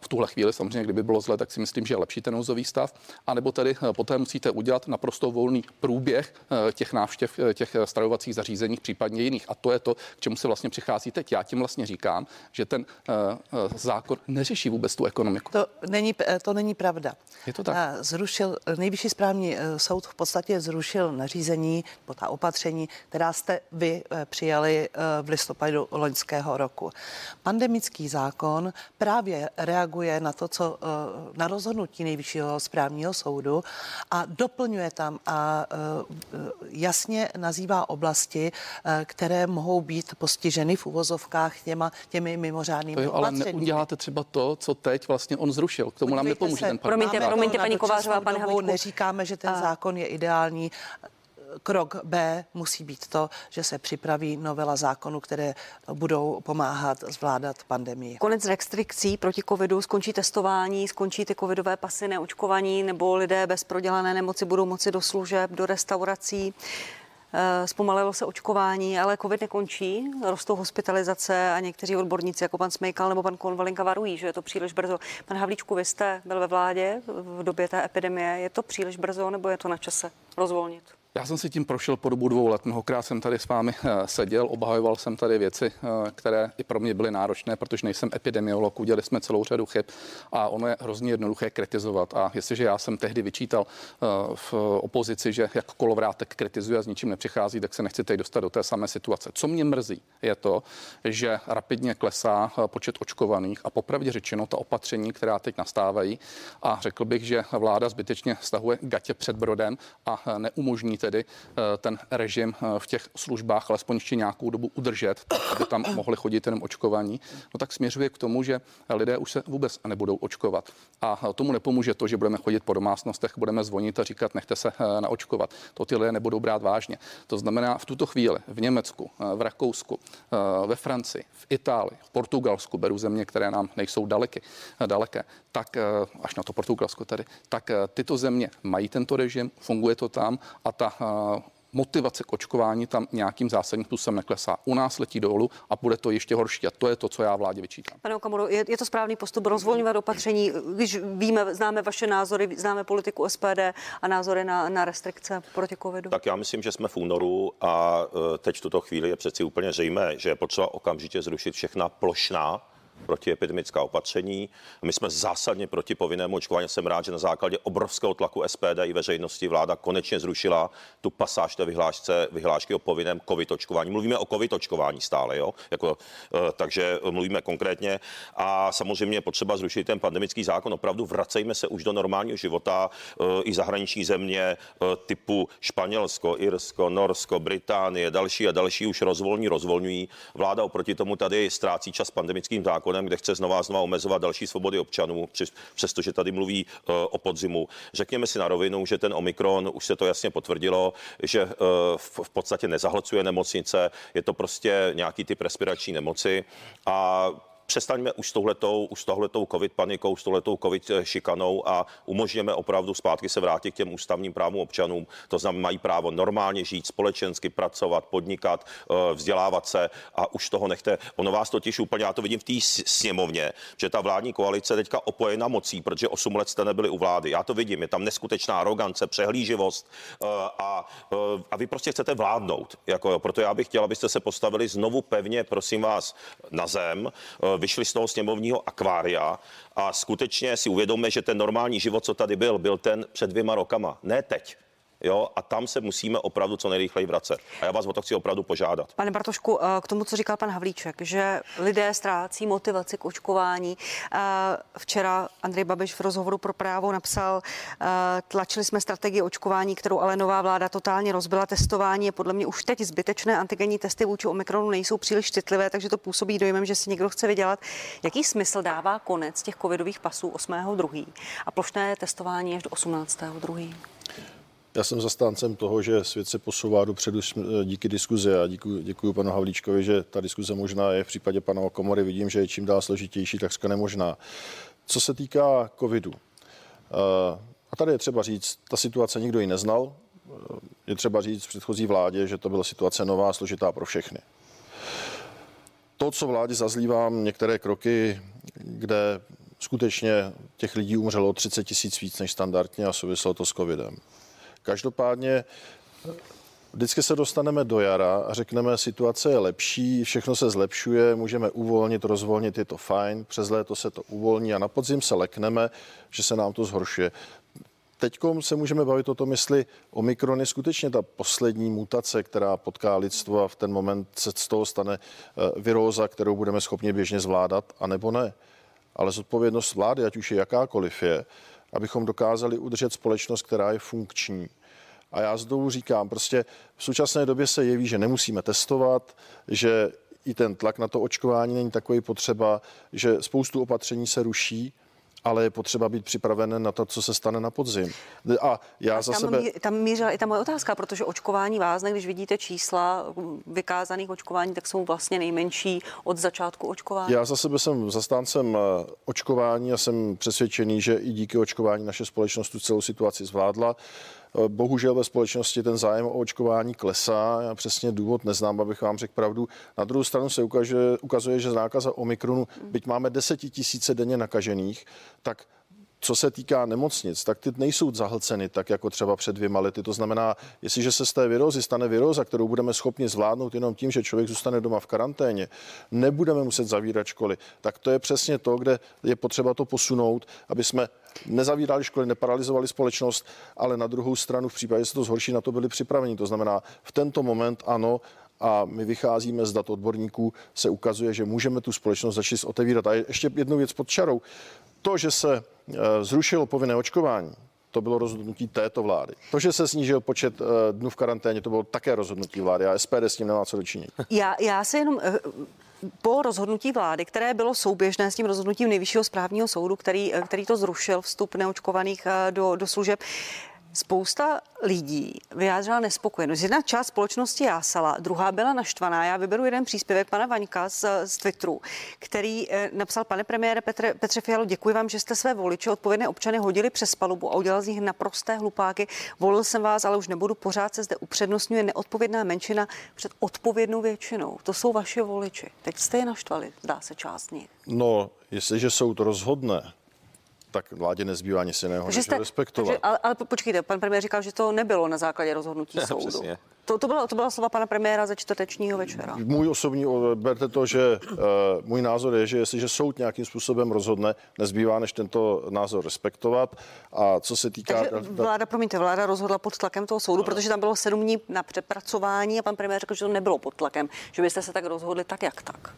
v tuhle chvíli samozřejmě, kdyby bylo zle, tak si myslím, že je lepší ten nouzový stav. A nebo tedy eh, poté musíte udělat naprosto volný průběh eh, těch návštěv eh, těch stravovacích zařízení, případně jiných. A to je to, k čemu se vlastně přichází teď. Já tím vlastně říkám, že ten zákon neřeší vůbec tu ekonomiku. To není, to není pravda. Je to tak. Zrušil, nejvyšší správní soud v podstatě zrušil nařízení, po ta opatření, která jste vy přijali v listopadu loňského roku. Pandemický zákon právě reaguje na to, co eh, na rozhodnutí nejvyššího správního soudu a doplňuje tam a eh, jasně nazývá oblasti, eh, které mohou být postiženy v uvozovkách těma, těmi mimořádnými to jo, ale neuděláte třeba to, co teď vlastně on zrušil. K tomu Podívejte nám nepomůže se, ten Promiňte, promiňte, paní Kovářová, pane Havlíku. Neříkáme, že ten a... zákon je ideální krok B musí být to, že se připraví novela zákonu, které budou pomáhat zvládat pandemii. Konec restrikcí proti covidu, skončí testování, skončí ty covidové pasy neočkovaní, nebo lidé bez prodělané nemoci budou moci do služeb, do restaurací. Eh, zpomalilo se očkování, ale covid nekončí, rostou hospitalizace a někteří odborníci, jako pan Smejkal nebo pan Konvalinka, varují, že je to příliš brzo. Pan Havlíčku, vy jste byl ve vládě v době té epidemie. Je to příliš brzo nebo je to na čase rozvolnit? Já jsem si tím prošel po dobu dvou let. Mnohokrát jsem tady s vámi eh, seděl, obhajoval jsem tady věci, eh, které i pro mě byly náročné, protože nejsem epidemiolog, udělali jsme celou řadu chyb a ono je hrozně jednoduché kritizovat. A jestliže já jsem tehdy vyčítal eh, v opozici, že jak kolovrátek kritizuje a s ničím nepřichází, tak se nechci teď dostat do té samé situace. Co mě mrzí, je to, že rapidně klesá počet očkovaných a popravdě řečeno ta opatření, která teď nastávají. A řekl bych, že vláda zbytečně stahuje gatě před brodem a neumožní tedy eh, ten režim eh, v těch službách alespoň ještě nějakou dobu udržet, aby tam mohli chodit jenom očkovaní, no tak směřuje k tomu, že lidé už se vůbec nebudou očkovat. A tomu nepomůže to, že budeme chodit po domácnostech, budeme zvonit a říkat, nechte se eh, naočkovat. To ty lidé nebudou brát vážně. To znamená, v tuto chvíli v Německu, v Rakousku, ve Francii, v Itálii, v Portugalsku, beru země, které nám nejsou daleky, daleké, tak až na to Portugalsko tady, tak tyto země mají tento režim, funguje to tam a ta motivace k očkování tam nějakým zásadním způsobem neklesá. U nás letí dolů a bude to ještě horší. A to je to, co já vládě vyčítám. Pane Okamuro, je, je to správný postup rozvolňovat opatření, když víme, známe vaše názory, známe politiku SPD a názory na, na restrikce proti covidu? Tak já myslím, že jsme v únoru a e, teď v tuto chvíli je přeci úplně zřejmé, že je potřeba okamžitě zrušit všechna plošná protiepidemická opatření. My jsme zásadně proti povinnému očkování. Jsem rád, že na základě obrovského tlaku SPD i veřejnosti vláda konečně zrušila tu pasáž té vyhlášce, vyhlášky o povinném covid očkování. Mluvíme o covid očkování stále, jo? Jako, eh, takže mluvíme konkrétně. A samozřejmě potřeba zrušit ten pandemický zákon. Opravdu vracejme se už do normálního života eh, i zahraniční země eh, typu Španělsko, Irsko, Norsko, Británie, další a další už rozvolní, rozvolňují. Vláda oproti tomu tady ztrácí čas pandemickým zákonem zákonem, kde chce znova a znova omezovat další svobody občanů, přestože tady mluví eh, o podzimu. Řekněme si na rovinu, že ten Omikron, už se to jasně potvrdilo, že eh, v podstatě nezahlcuje nemocnice, je to prostě nějaký typ respirační nemoci a přestaňme už s touhletou, už s touhletou covid panikou, s touhletou covid eh, šikanou a umožněme opravdu zpátky se vrátit k těm ústavním právům občanům. To znamená, mají právo normálně žít, společensky pracovat, podnikat, eh, vzdělávat se a už toho nechte. Ono vás totiž úplně, já to vidím v té sněmovně, že ta vládní koalice teďka opojena mocí, protože 8 let jste nebyli u vlády. Já to vidím, je tam neskutečná arogance, přehlíživost eh, a, a vy prostě chcete vládnout. Jako. Proto já bych chtěl, abyste se postavili znovu pevně, prosím vás, na zem vyšli z toho sněmovního akvária a skutečně si uvědomme, že ten normální život, co tady byl, byl ten před dvěma rokama, ne teď. Jo, a tam se musíme opravdu co nejrychleji vracet. A já vás o to chci opravdu požádat. Pane Bartošku, eh, k tomu, co říkal pan Havlíček, že lidé ztrácí motivaci k očkování. Eh, včera Andrej Babiš v rozhovoru pro právo napsal, eh, tlačili jsme strategii očkování, kterou ale nová vláda totálně rozbila. Testování je podle mě už teď zbytečné. Antigenní testy vůči Omikronu nejsou příliš citlivé, takže to působí dojmem, že si někdo chce vydělat. Jaký smysl dává konec těch covidových pasů 8.2. a plošné testování až do 18.2. Já jsem zastáncem toho, že svět se posouvá dopředu díky diskuzi a děkuji, děkuji panu Havlíčkovi, že ta diskuze možná je v případě pana Komory. Vidím, že je čím dál složitější, takřka nemožná. Co se týká covidu, eh, a tady je třeba říct, ta situace nikdo ji neznal. Eh, je třeba říct v předchozí vládě, že to byla situace nová, složitá pro všechny. To, co vládě zazlívám, některé kroky, kde skutečně těch lidí umřelo 30 tisíc víc než standardně a souviselo to s covidem. Každopádně vždycky se dostaneme do jara a řekneme, situace je lepší, všechno se zlepšuje, můžeme uvolnit, rozvolnit, je to fajn, přes léto se to uvolní a na podzim se lekneme, že se nám to zhoršuje. Teď se můžeme bavit o tom, jestli Omikron je skutečně ta poslední mutace, která potká lidstvo a v ten moment se z toho stane eh, viróza, kterou budeme schopni běžně zvládat, anebo ne. Ale zodpovědnost vlády, ať už je jakákoliv je, abychom dokázali udržet společnost, která je funkční. A já znovu říkám, prostě v současné době se jeví, že nemusíme testovat, že i ten tlak na to očkování není takový potřeba, že spoustu opatření se ruší ale je potřeba být připraven na to, co se stane na podzim. A já za tam, sebe... tam mířila i ta moje otázka, protože očkování vázne, když vidíte čísla vykázaných očkování, tak jsou vlastně nejmenší od začátku očkování. Já za sebe jsem zastáncem eh, očkování a jsem přesvědčený, že i díky očkování naše společnost tu celou situaci zvládla. Eh, bohužel ve společnosti ten zájem o očkování klesá. Já přesně důvod neznám, abych vám řekl pravdu. Na druhou stranu se ukazuje, ukazuje že nákaza Omikronu, byť máme desetitisíce denně nakažených, tak co se týká nemocnic, tak ty nejsou zahlceny tak jako třeba před dvěma lety. To znamená, jestliže se z té virózy stane viróza, kterou budeme schopni zvládnout jenom tím, že člověk zůstane doma v karanténě, nebudeme muset zavírat školy, tak to je přesně to, kde je potřeba to posunout, aby jsme nezavírali školy, neparalizovali společnost, ale na druhou stranu v případě, že se to zhorší, na to byli připraveni. To znamená, v tento moment ano, a my vycházíme z dat odborníků, se ukazuje, že můžeme tu společnost začít otevírat. A ještě jednu věc pod čarou. To, že se eh, zrušilo povinné očkování, to bylo rozhodnutí této vlády. To, že se snížil počet eh, dnů v karanténě, to bylo také rozhodnutí vlády a SPD s tím nemá co dočinit. Já, já se jenom eh, po rozhodnutí vlády, které bylo souběžné s tím rozhodnutím nejvyššího správního soudu, který, který to zrušil vstup neočkovaných do, do služeb, Spousta lidí vyjádřila nespokojenost. Jedna část společnosti jásala, druhá byla naštvaná. Já vyberu jeden příspěvek pana Vaňka z, z Twitteru, který eh, napsal, pane premiére Petře, Petře Fialo, děkuji vám, že jste své voliče, odpovědné občany hodili přes palubu a udělal z nich naprosté hlupáky. Volil jsem vás, ale už nebudu pořád se zde upřednostňuje neodpovědná menšina před odpovědnou většinou. To jsou vaše voliči. Teď jste je naštvali, zdá se část nich. No, jestliže soud rozhodne, tak vládě nezbývá nic jiného, než jste, respektovat. Takže, ale, ale počkejte, pan premiér říkal, že to nebylo na základě rozhodnutí ne, soudu. To, to, byla, to byla slova pana premiéra ze čtvrtečního večera. Můj osobní, berte to, že uh, můj názor je, že jestliže soud nějakým způsobem rozhodne, nezbývá než tento názor respektovat. A co se týká... Takže vláda, promiňte, vláda rozhodla pod tlakem toho soudu, ano. protože tam bylo sedm dní na přepracování a pan premiér řekl, že to nebylo pod tlakem, že byste se tak rozhodli tak, jak tak.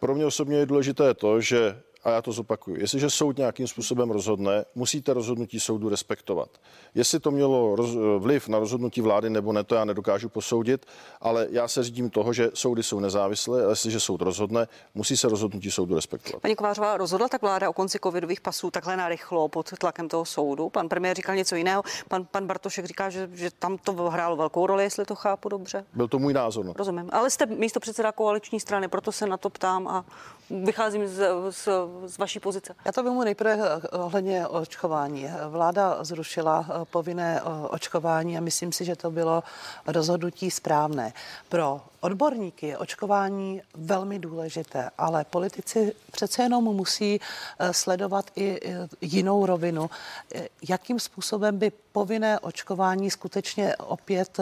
Pro mě osobně je důležité to, že a já to zopakuju, jestliže soud nějakým způsobem rozhodne, musíte rozhodnutí soudu respektovat. Jestli to mělo roz, vliv na rozhodnutí vlády nebo ne, to já nedokážu posoudit, ale já se řídím toho, že soudy jsou nezávislé a jestliže soud rozhodne, musí se rozhodnutí soudu respektovat. Paní Kovářová, rozhodla tak vláda o konci covidových pasů takhle narychlo pod tlakem toho soudu? Pan premiér říkal něco jiného, pan, pan Bartošek říká, že, že tam to hrálo velkou roli, jestli to chápu dobře. Byl to můj názor. No. Rozumím, ale jste místo předseda koaliční strany, proto se na to ptám a vycházím z, z, z vaší pozice. Já to vemu nejprve eh, ohledně očkování. Vláda zrušila eh, povinné eh, očkování a myslím si, že to bylo rozhodnutí správné pro odborníky je očkování velmi důležité, ale politici přece jenom musí eh, sledovat i eh, jinou rovinu. Eh, jakým způsobem by povinné očkování skutečně opět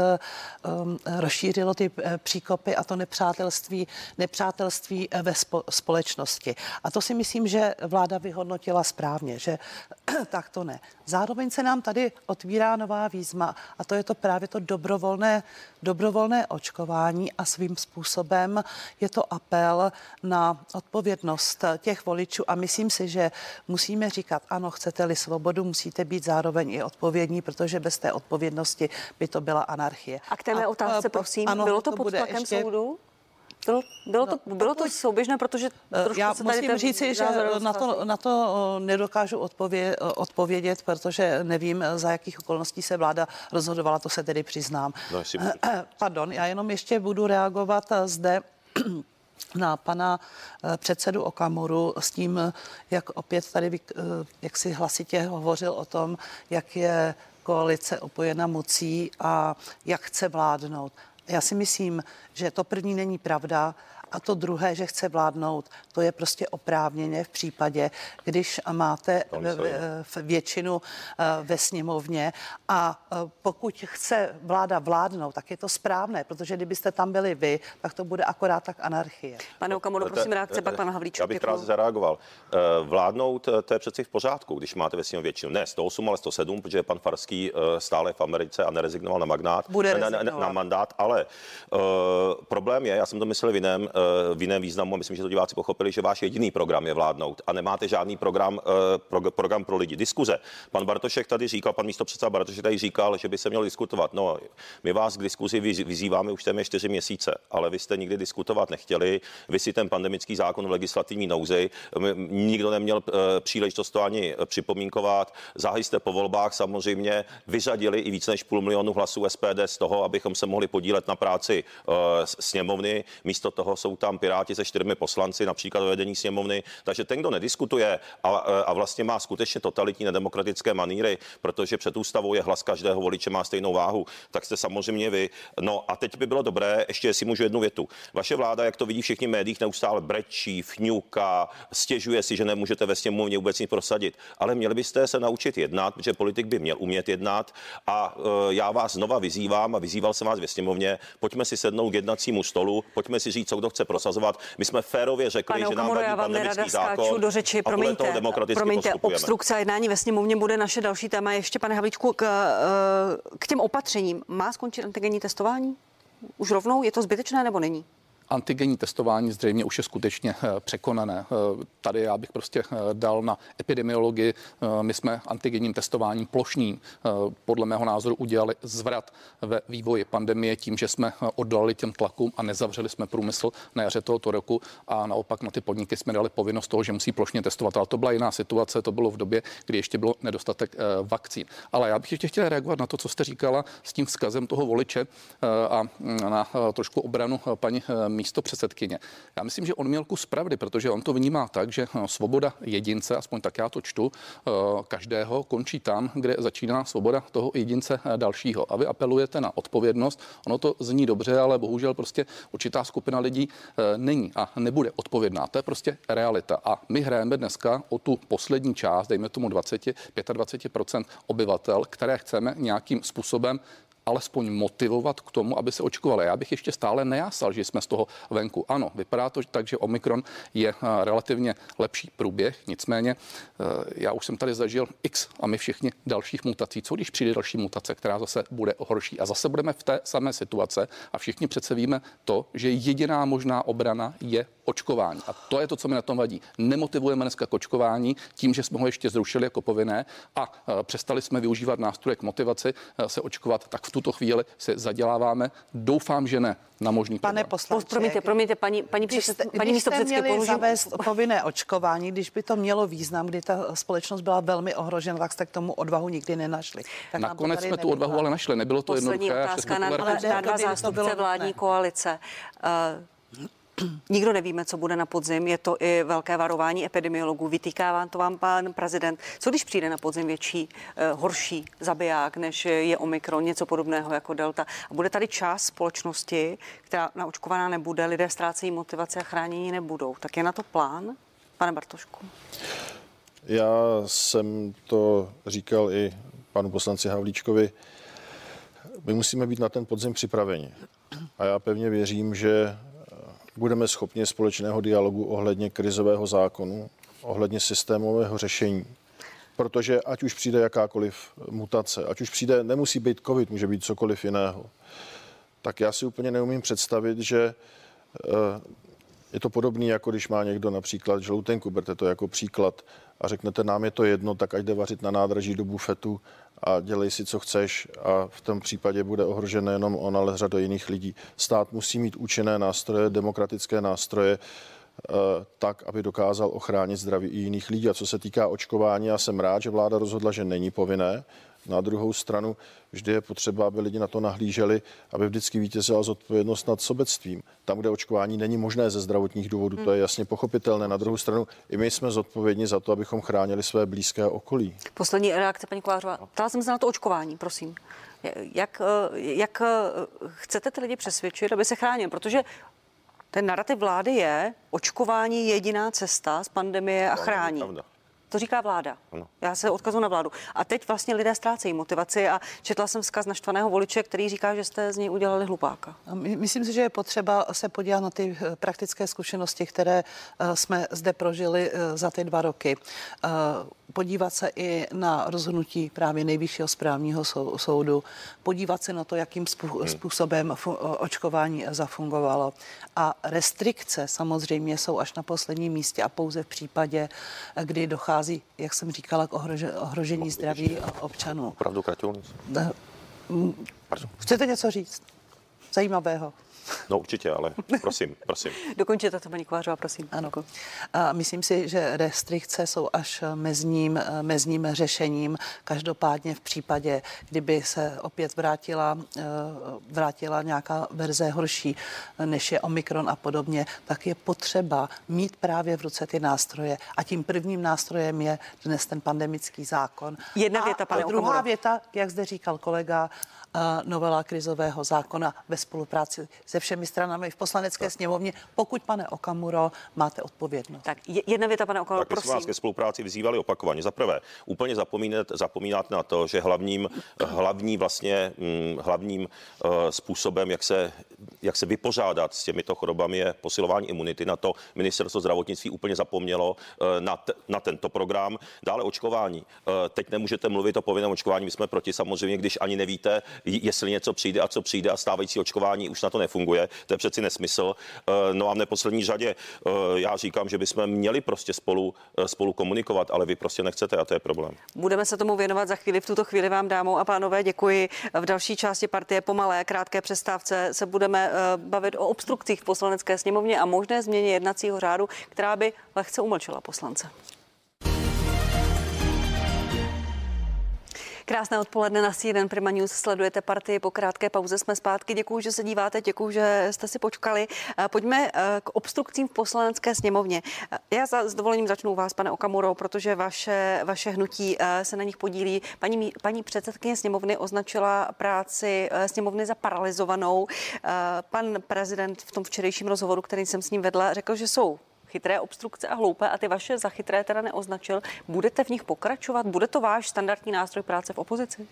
rozšířilo ty příkopy a to nepřátelství, nepřátelství ve společnosti. A to si myslím, že vláda vyhodnotila správně, že tak to ne. Zároveň se nám tady otvírá nová výzma a to je to právě to dobrovolné, dobrovolné očkování a svým způsobem je to apel na odpovědnost těch voličů a myslím si, že musíme říkat, ano, chcete-li svobodu, musíte být zároveň i odpovědní, protože bez té odpovědnosti by to byla anarchie. A k té mé otázce, prosím, ano, bylo to, to pod tlakem ještě... soudu? Bylo, bylo, to, no, bylo to souběžné, protože eh, trošku Já se tady musím říci, že na to, na to eh, nedokážu odpovědět, eh, odpovědět, protože nevím, za jakých okolností se vláda rozhodovala, to se tedy přiznám. No, Pardon, já jenom ještě budu reagovat zde na pana předsedu Okamuru s tím, jak opět tady, jak si hlasitě hovořil o tom, jak je koalice opojena mocí a jak chce vládnout. Já si myslím, že to první není pravda a to druhé, že chce vládnout, to je prostě oprávněně v případě, když máte většinu eh, ve sněmovně a eh, pokud chce vláda vládnout, tak je to správné, protože kdybyste tam byli vy, tak to bude akorát tak anarchie. Pane Okamoro, prosím reakce, pak pan Havlíček. Já bych rád zareagoval. Eh, vládnout, to je přeci v pořádku, když máte ve sněmovně většinu. Ne 108, ale 107, protože pan Farský stále v Americe a nerezignoval na magnát, bude na, na, na mandát, ale uh, problém je, já jsem to myslel v jiném, uh, v jiném významu, myslím, že to diváci pochopili, že váš jediný program je vládnout a nemáte žádný program, pro, program pro lidi. Diskuze. Pan Bartošek tady říkal, pan místopředseda Bartošek tady říkal, že by se mělo diskutovat. No, my vás k diskuzi vyzýváme už téměř čtyři měsíce, ale vy jste nikdy diskutovat nechtěli. Vy si ten pandemický zákon v legislativní nouzi, nikdo neměl příležitost to ani připomínkovat. Záhy jste po volbách samozřejmě vyřadili i více než půl milionu hlasů SPD z toho, abychom se mohli podílet na práci sněmovny. Místo toho jsou tam Piráti se čtyřmi poslanci, například vedení sněmovny. Takže ten, kdo nediskutuje a, a vlastně má skutečně totalitní nedemokratické maníry, protože před ústavou je hlas každého voliče má stejnou váhu, tak jste samozřejmě vy. No a teď by bylo dobré, ještě jestli můžu jednu větu. Vaše vláda, jak to vidí všichni médiích, neustále brečí, fňuka, stěžuje si, že nemůžete ve sněmovně vůbec nic prosadit. Ale měli byste se naučit jednat, protože politik by měl umět jednat. A uh, já vás znova vyzývám a vyzýval jsem vás ve sněmovně, pojďme si sednout k jednacímu stolu, pojďme si říct, co kdo chce prosazovat. My jsme férově řekli, Pane že nám vadí pandemický zákon. do řeči, promiňte, promiňte obstrukce a jednání ve sněmovně bude naše další téma. Ještě, pane Havlíčku, k, eh, k těm opatřením. Má skončit antigenní testování? Už rovnou? Je to zbytečné nebo není? Antigenní testování zřejmě už je skutečně eh, překonané. Eh, tady já bych prostě eh, dal na epidemiologii. My jsme antigenním testováním plošným podle mého názoru udělali zvrat ve vývoji pandemie tím, že jsme oddali těm tlakům a nezavřeli jsme průmysl na jaře tohoto roku a naopak na ty podniky jsme dali povinnost toho, že musí plošně testovat. Ale to byla jiná situace, to bylo v době, kdy ještě bylo nedostatek vakcín. Ale já bych ještě chtěl reagovat na to, co jste říkala s tím vzkazem toho voliče a mm, na trošku obranu paní místo předsedkyně. Já myslím, že on měl kus pravdy, protože on to vnímá tak, že eh, svoboda jedince, aspoň tak já to čtu, eh, každého končí tam, kde začíná svoboda toho jedince eh, dalšího. A vy apelujete na odpovědnost. Ono to zní dobře, ale bohužel prostě určitá skupina lidí není a nebude odpovědná. To je prostě realita. A my hrajeme dneska o tu poslední část, dejme tomu 20, 25% obyvatel, které chceme nějakým způsobem alespoň motivovat k tomu, aby se očkovali. Já bych ještě stále nejásal, že jsme z toho venku. Ano, vypadá to tak, že Omikron je eh, relativně lepší průběh, nicméně eh, já už jsem tady zažil x a my všichni dalších mutací. Co když přijde další mutace, která zase bude horší a zase budeme v té samé situace a všichni přece víme to, že jediná možná obrana je očkování. A to je to, co mi na tom vadí. Nemotivujeme dneska k očkování tím, že jsme ho ještě zrušili jako povinné a eh, přestali jsme využívat nástroje k motivaci se očkovat, tak v tuto chvíli se zaděláváme. Doufám, že ne na možný Pane poslanče, promiňte, promiňte, paní, paní, když jste, paní když jste měli zavést povinné očkování, když by to mělo význam, kdy ta společnost byla velmi ohrožena, tak jste k tomu odvahu nikdy nenašli. Tak Nakonec jsme tu odvahu ale našli, nebylo to Poslední jednoduché. otázka na, na dva zástupce vládní koalice. Uh, Nikdo nevíme, co bude na podzim. Je to i velké varování epidemiologů. Vytýká vám to vám pan prezident. Co když přijde na podzim větší, eh, horší zabiják, než je Omikron, něco podobného jako Delta? A bude tady část společnosti, která naočkovaná nebude, lidé ztrácejí motivaci a chránění nebudou. Tak je na to plán, pane Bartošku? Já jsem to říkal i panu poslanci Havlíčkovi. My musíme být na ten podzim připraveni. A já pevně věřím, že budeme schopni společného dialogu ohledně krizového zákonu, ohledně systémového řešení. Protože ať už přijde jakákoliv mutace, ať už přijde, nemusí být COVID, může být cokoliv jiného, tak já si úplně neumím představit, že eh, je to podobné, jako když má někdo například žloutenku, berte to jako příklad a řeknete, nám je to jedno, tak ať jde vařit na nádraží do bufetu a dělej si, co chceš a v tom případě bude ohrožen nejenom on, ale řada jiných lidí. Stát musí mít účinné nástroje, demokratické nástroje, eh, tak, aby dokázal ochránit zdraví i jiných lidí. A co se týká očkování, já jsem rád, že vláda rozhodla, že není povinné. Na druhou stranu vždy je potřeba, aby lidi na to nahlíželi, aby vždycky vítězila zodpovědnost nad sobectvím. Tam, kde očkování není možné ze zdravotních důvodů, to je hmm. jasně pochopitelné. Na druhou stranu i my jsme zodpovědní za to, abychom chránili své blízké okolí. Poslední reakce, paní Kovářová. Ptala jsem se na to očkování, prosím. Jak, jak chcete ty lidi přesvědčit, aby se chránili? Protože ten narrativ vlády je, očkování je jediná cesta z pandemie a chrání. To říká vláda. Ano. Já se odkazu na vládu. A teď vlastně lidé ztrácejí motivaci a četla jsem vzkaz naštvaného voliče, který říká, že jste z něj udělali hlupáka. Myslím si, že je potřeba se podívat na ty eh, praktické zkušenosti, které eh, jsme zde prožili eh, za ty dva roky podívat se i na rozhodnutí právě nejvyššího správního soudu, podívat se na to, jakým hmm. způsobem očkování zafungovalo. A restrikce samozřejmě jsou až na posledním místě a pouze v případě, kdy dochází, jak jsem říkala, k ohrožení zdraví občanů. Opravdu kratěl Chcete něco říct zajímavého? No určitě, ale prosím, prosím. Dokončete to, paní Kovářová, prosím. Ano. A myslím si, že restrikce jsou až mezním, mezním řešením. Každopádně v případě, kdyby se opět vrátila, eh, vrátila nějaká verze horší, než je Omikron a podobně, tak je potřeba mít právě v ruce ty nástroje. A tím prvním nástrojem je dnes ten pandemický zákon. Jedna věta, pane a druhá věta, jak zde říkal kolega, novela krizového zákona ve spolupráci se všemi stranami v poslanecké tak. sněmovně, pokud, pane Okamuro, máte odpovědnost. Tak jedna věta, pane Okamuro, tak prosím. vás ke spolupráci vyzývali opakovaně. Za prvé, úplně zapomínat, zapomínat na to, že hlavním, hlavní vlastně, hm, hlavním uh, způsobem, jak se, jak se vypořádat s těmito chorobami je posilování imunity. Na to ministerstvo zdravotnictví úplně zapomnělo uh, na, t- na tento program. Dále očkování. Uh, teď nemůžete mluvit o povinném očkování, my jsme proti samozřejmě, když ani nevíte, jestli něco přijde a co přijde a stávající očkování už na to nefunguje. To je přeci nesmysl. Eh, no a v neposlední řadě eh, já říkám, že bychom měli prostě spolu, eh, spolu komunikovat, ale vy prostě nechcete a to je problém. Budeme se tomu věnovat za chvíli. V tuto chvíli vám, dámou a pánové, děkuji. V další části partie po malé, krátké přestávce se budeme bavit o obstrukcích v poslanecké sněmovně a možné změně jednacího řádu, která by lehce umlčela poslance. Krásné odpoledne na CNN Prima News. Sledujete partii. Po krátké pauze jsme zpátky. Děkuji, že se díváte, děkuji, že jste si počkali. Eh, pojďme eh, k obstrukcím v poslanecké sněmovně. Eh, já za, s dovolením začnu vás, pane Okamuro, protože vaše, vaše hnutí se na nich podílí. Paní, paní předsedkyně sněmovny označila práci sněmovny za paralizovanou. Pan prezident v tom včerejším rozhovoru, který jsem s ním vedla, řekl, že jsou chytré obstrukce a hloupé a ty vaše za chytré teda neoznačil. Budete v nich pokračovat? Bude to váš standardní nástroj práce v opozici?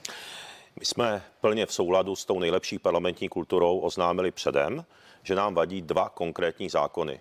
My jsme plně v souladu s tou nejlepší parlamentní kulturou oznámili předem, že nám vadí dva konkrétní zákony.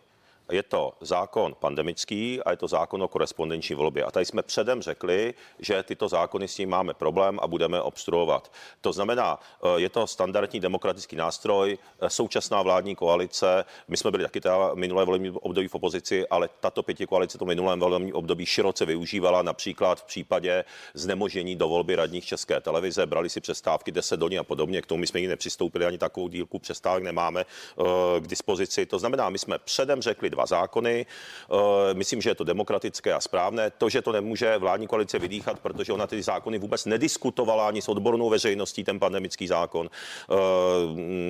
Je to zákon pandemický a je to zákon o korespondenční volbě. A tady jsme předem řekli, že tyto zákony s tím máme problém a budeme obstruovat. To znamená, eh, je to standardní demokratický nástroj, eh, současná vládní koalice. My jsme byli taky teda minulé volební období v opozici, ale tato pěti koalice to minulém volebním období široce využívala, například v případě znemožnění do volby radních České televize, brali si přestávky 10 dní a podobně. K tomu my jsme ji nepřistoupili, ani takovou dílku přestávek nemáme eh, k dispozici. To znamená, my jsme předem řekli dva zákony. Eh, myslím, že je to demokratické a správné. To, že to nemůže vládní koalice vydýchat, protože ona ty zákony vůbec nediskutovala ani s odbornou veřejností, ten pandemický zákon, eh,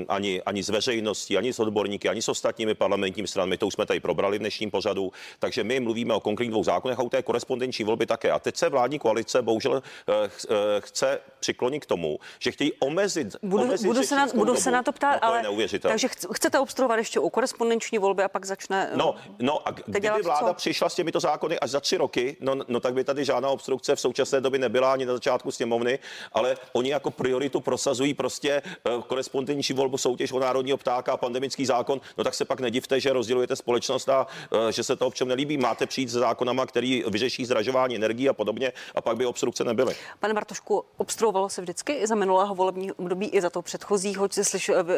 ani, ani s veřejností, ani s odborníky, ani s ostatními parlamentními stranami. To už jsme tady probrali v dnešním pořadu. Takže my mluvíme o konkrétních dvou zákonech a u té korespondenční volby také. A teď se vládní koalice bohužel chce přiklonit k tomu, že chtějí omezit. Budu, omezit budu, se, na, budu se na to ptát, no, to ale. Takže chcete obstruovat ještě u korespondenční volby a pak začne. No, no a kdyby vláda co? přišla s těmito zákony až za tři roky, no, no tak by tady žádná obstrukce v současné době nebyla ani na začátku sněmovny, ale oni jako prioritu prosazují prostě uh, korespondenční volbu, soutěž o národního ptáka a pandemický zákon, no tak se pak nedivte, že rozdělujete společnost a uh, že se to občanům nelíbí. Máte přijít s zákonama, který vyřeší zdražování energii a podobně a pak by obstrukce nebyly. Pane Bartošku, obstruovalo se vždycky i za minulého volebního období, i za to předchozího.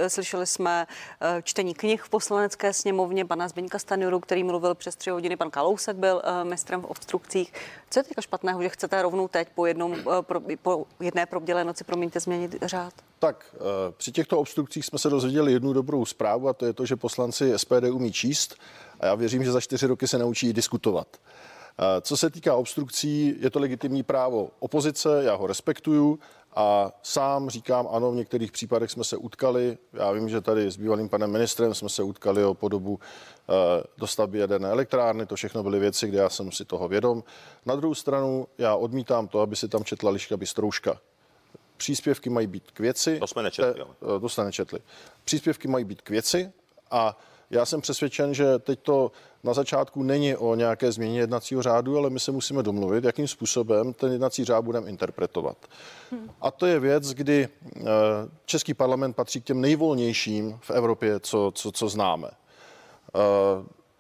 Slyšeli jsme eh, čtení knih v poslanecké sněmovně pana Zbyňka Stanjuru, který mluvil přes tři hodiny, pan Kalousek byl eh, mistrem v obstrukcích. Co je teďka špatného, že chcete rovnou teď po, jednom, eh, po jedné probdělé noci, promiňte, změnit řád? Tak, při těchto obstrukcích jsme se dozvěděli jednu dobrou zprávu a to je to, že poslanci SPD umí číst a já věřím, že za čtyři roky se naučí diskutovat. Co se týká obstrukcí, je to legitimní právo opozice, já ho respektuju a sám říkám, ano, v některých případech jsme se utkali. Já vím, že tady s bývalým panem ministrem jsme se utkali o podobu eh, dostavby jaderné elektrárny. To všechno byly věci, kde já jsem si toho vědom. Na druhou stranu já odmítám to, aby si tam četla Liška Bystrouška. Příspěvky mají být k věci. To jsme nečetli. Eh, to jsme nečetli. Příspěvky mají být k věci a já jsem přesvědčen, že teď to na začátku není o nějaké změně jednacího řádu, ale my se musíme domluvit, jakým způsobem ten jednací řád budeme interpretovat. Hmm. A to je věc, kdy eh, Český parlament patří k těm nejvolnějším v Evropě, co, co, co známe.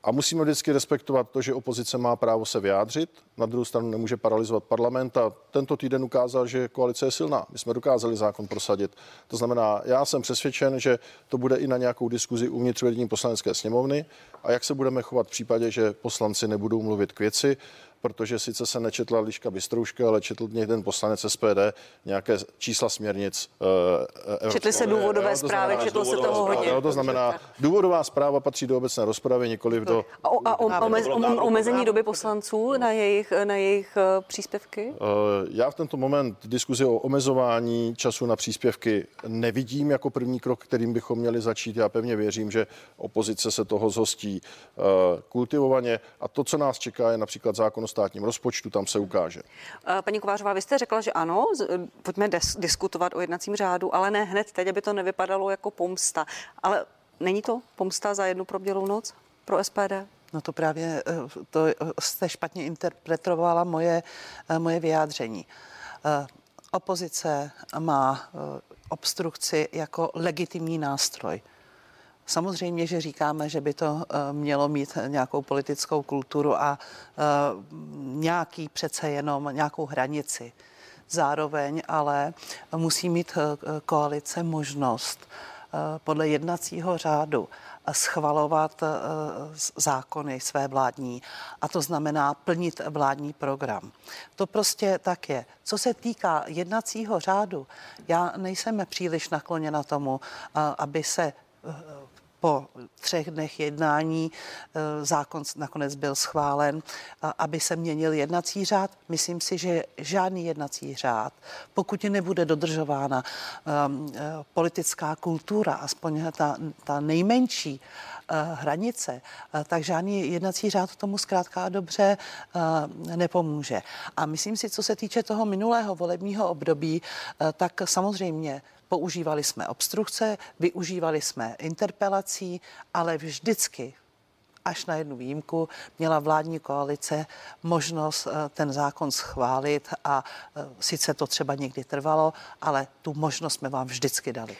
A musíme vždycky respektovat to, že opozice má právo se vyjádřit, na druhou stranu nemůže paralizovat parlament a tento týden ukázal, že koalice je silná. My jsme dokázali zákon prosadit. To znamená, já jsem přesvědčen, že to bude i na nějakou diskuzi uvnitř vedení poslanecké sněmovny a jak se budeme chovat v případě, že poslanci nebudou mluvit k věci, protože sice se nečetla Liška Bystrouška, ale četl ten poslanec SPD nějaké čísla směrnic. Uh, Četli se důvodové zprávy, četlo se toho hodně. to znamená, důvodová zpráva patří do obecné rozpravy, nikoli do... A, a, o, omez, omezení doby poslanců na jejich, na jejich uh, příspěvky? Uh, já v tento moment diskuzi o omezování času na příspěvky nevidím jako první krok, kterým bychom měli začít. Já pevně věřím, že opozice se toho zhostí uh, kultivovaně a to, co nás čeká, je například zákon státním rozpočtu, tam se ukáže. Eh, paní Kovářová, vy jste řekla, že ano, pojďme des, diskutovat o jednacím řádu, ale ne hned teď, aby to nevypadalo jako pomsta. Ale není to pomsta za jednu probdělou noc pro SPD? No to právě eh, to jste špatně interpretovala moje, eh, moje vyjádření. Opozice má obstrukci jako legitimní nástroj. Samozřejmě, že říkáme, že by to eh, mělo mít nějakou politickou kulturu a eh, nějaký přece jenom nějakou hranici. Zároveň ale musí mít eh, koalice možnost podle jednacího řádu schvalovat zákony své vládní a to znamená plnit vládní program. To prostě tak je. Co se týká jednacího řádu, já nejsem příliš nakloněna tomu, aby se po třech dnech jednání eh, zákon nakonec byl schválen, aby se měnil jednací řád. Myslím si, že žádný jednací řád, pokud nebude dodržována um, politická kultura, aspoň ta, ta nejmenší uh, hranice, tak žádný jednací řád tomu zkrátka a dobře nepomůže. A myslím si, co se týče toho minulého volebního období, tak samozřejmě Používali jsme obstrukce, využívali jsme interpelací, ale vždycky až na jednu výjimku měla vládní koalice možnost eh, ten zákon schválit a eh, sice to třeba někdy trvalo, ale tu možnost jsme vám vždycky dali.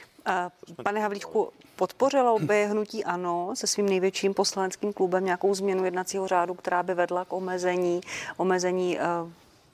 Pane Havlíčku, podpořilo by hnutí ANO se svým největším poslaneckým klubem nějakou změnu jednacího řádu, která by vedla k omezení, omezení uh,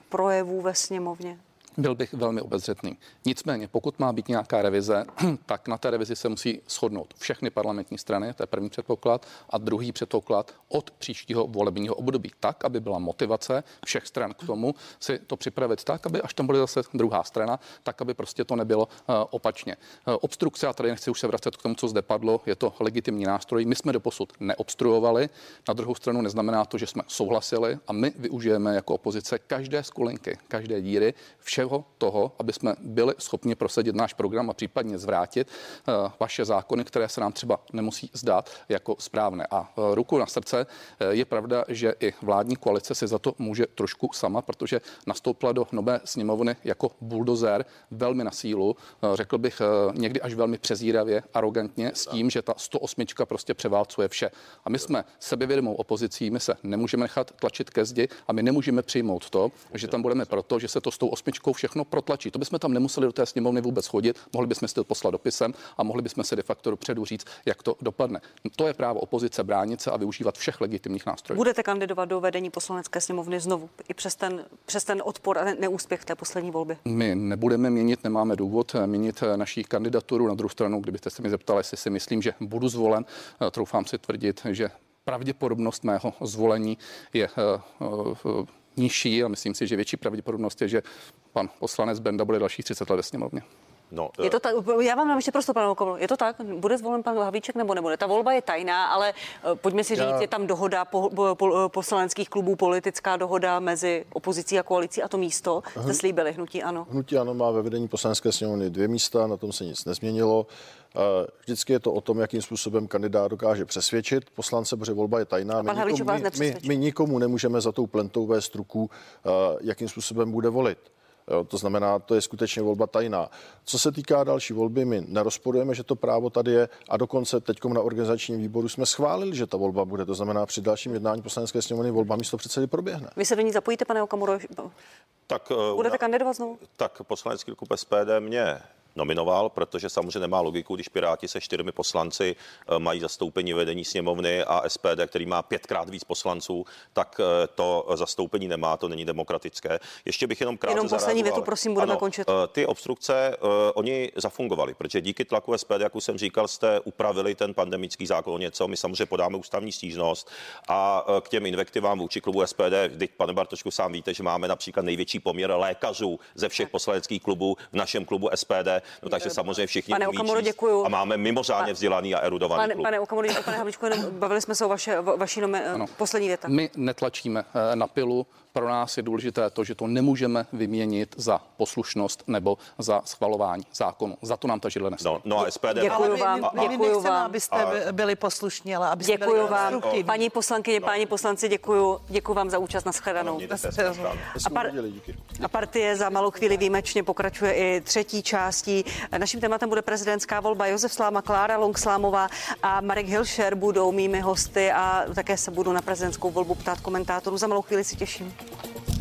projevů ve sněmovně? Byl bych velmi obezřetný. Nicméně, pokud má být nějaká revize, tak na té revizi se musí shodnout všechny parlamentní strany, to je první předpoklad, a druhý předpoklad od příštího volebního období, tak, aby byla motivace všech stran k tomu si to připravit tak, aby až tam bude zase druhá strana, tak, aby prostě to nebylo uh, opačně. Uh, obstrukce, a tady nechci už se vracet k tomu, co zde padlo, je to legitimní nástroj. My jsme doposud neobstruovali, na druhou stranu neznamená to, že jsme souhlasili a my využijeme jako opozice každé skulinky, každé díry, vše všeho toho, aby jsme byli schopni prosadit náš program a případně zvrátit eh, vaše zákony, které se nám třeba nemusí zdát jako správné. A eh, ruku na srdce eh, je pravda, že i vládní koalice si za to může trošku sama, protože nastoupila do nové sněmovny jako buldozer velmi na sílu, řekl bych někdy až velmi přezíravě, arrogantně, s tím, že ta 108 prostě převálcuje vše. A my jsme sebevědomou opozicí, my se nemůžeme nechat tlačit ke zdi a my nemůžeme přijmout to, že tam budeme proto, že se to s tou osmičkou všechno protlačí. To bychom tam nemuseli do té sněmovny vůbec chodit, mohli bychom si to poslat dopisem a mohli bychom se de facto dopředu říct, jak to dopadne. To je právo opozice bránit se a využívat všech legitimních nástrojů. Budete kandidovat do vedení poslanecké sněmovny znovu i přes ten, přes ten odpor a neúspěch té poslední volby? My nebudeme měnit, nemáme důvod eh, měnit eh, naší kandidaturu. Na druhou stranu, kdybyste se mi zeptali, jestli si myslím, že budu zvolen, eh, troufám si tvrdit, že pravděpodobnost mého zvolení je nižší a myslím si, že větší pravděpodobnost je, že pan poslanec Benda bude dalších 30 let ve sněmovně. No, je to tak, já vám dám ještě prostě panu Okamlu. Je to tak? Bude zvolen pan Havlíček nebo nebude? Ta volba je tajná, ale eh, pojďme si říct, já... je tam dohoda po, po, po, poslaneckých klubů, politická dohoda mezi opozicí a koalicí a to místo jste slíbili hnutí ano. Hnutí ano má ve vedení poslanecké sněmovny dvě místa, na tom se nic nezměnilo. Eh, vždycky je to o tom, jakým způsobem kandidát dokáže přesvědčit poslance, protože volba je tajná. My nikomu, my, my, my nikomu nemůžeme za tou plentou vést ruku, eh, jakým způsobem bude volit. Jo, to znamená, to je skutečně volba tajná. Co se týká další volby, my nerozporujeme, že to právo tady je a dokonce teď na organizačním výboru jsme schválili, že ta volba bude. To znamená, při dalším jednání poslanecké sněmovny volba místo předsedy proběhne. Vy se do ní zapojíte, pane Okamuro? Tak, uh, Budete kandidovat znovu? Tak poslanecký klub SPD mě nominoval, protože samozřejmě nemá logiku, když Piráti se čtyřmi poslanci eh, mají zastoupení vedení sněmovny a SPD, který má pětkrát víc poslanců, tak eh, to zastoupení nemá, to není demokratické. Ještě bych jenom krátce Jenom poslední větu, prosím, budeme ano, končit. Eh, ty obstrukce, oni zafungovali, protože díky tlaku SPD, jak už jsem říkal, jste upravili ten pandemický zákon o něco. My samozřejmě podáme ústavní stížnost a k těm invektivám vůči klubu SPD, teď, pane Bartošku, sám víte, že máme například největší poměr lékařů ze všech poslaneckých klubů v našem klubu SPD. No takže samozřejmě všichni Pane Okamuro, děkuju. A máme mimořádně vzdělaný a erudovaný pane, klub. Pane Okamuro, pane Havličko, bavili jsme se o vaše, vaší nome, poslední věta. My netlačíme eh, na pilu, pro nás je důležité to, že to nemůžeme vyměnit za poslušnost nebo za schvalování zákonu. Za to nám ta židle nestačí. No, no a SPD... Děkuji vám, a, děkuji nechceme, vám. abyste a, byli poslušní, ale abyste děkuji byli vám. Paní poslankyně, no. páni poslanci, děkuji, děkuji vám za účast na shledanou. A, par, a partie za malou chvíli výjimečně pokračuje i třetí částí. Naším tématem bude prezidentská volba. Josef Sláma, Klára Longslámová a Marek Hilšer budou mými hosty a také se budu na prezidentskou volbu ptát komentátorů. Za malou chvíli si těším. Thank you.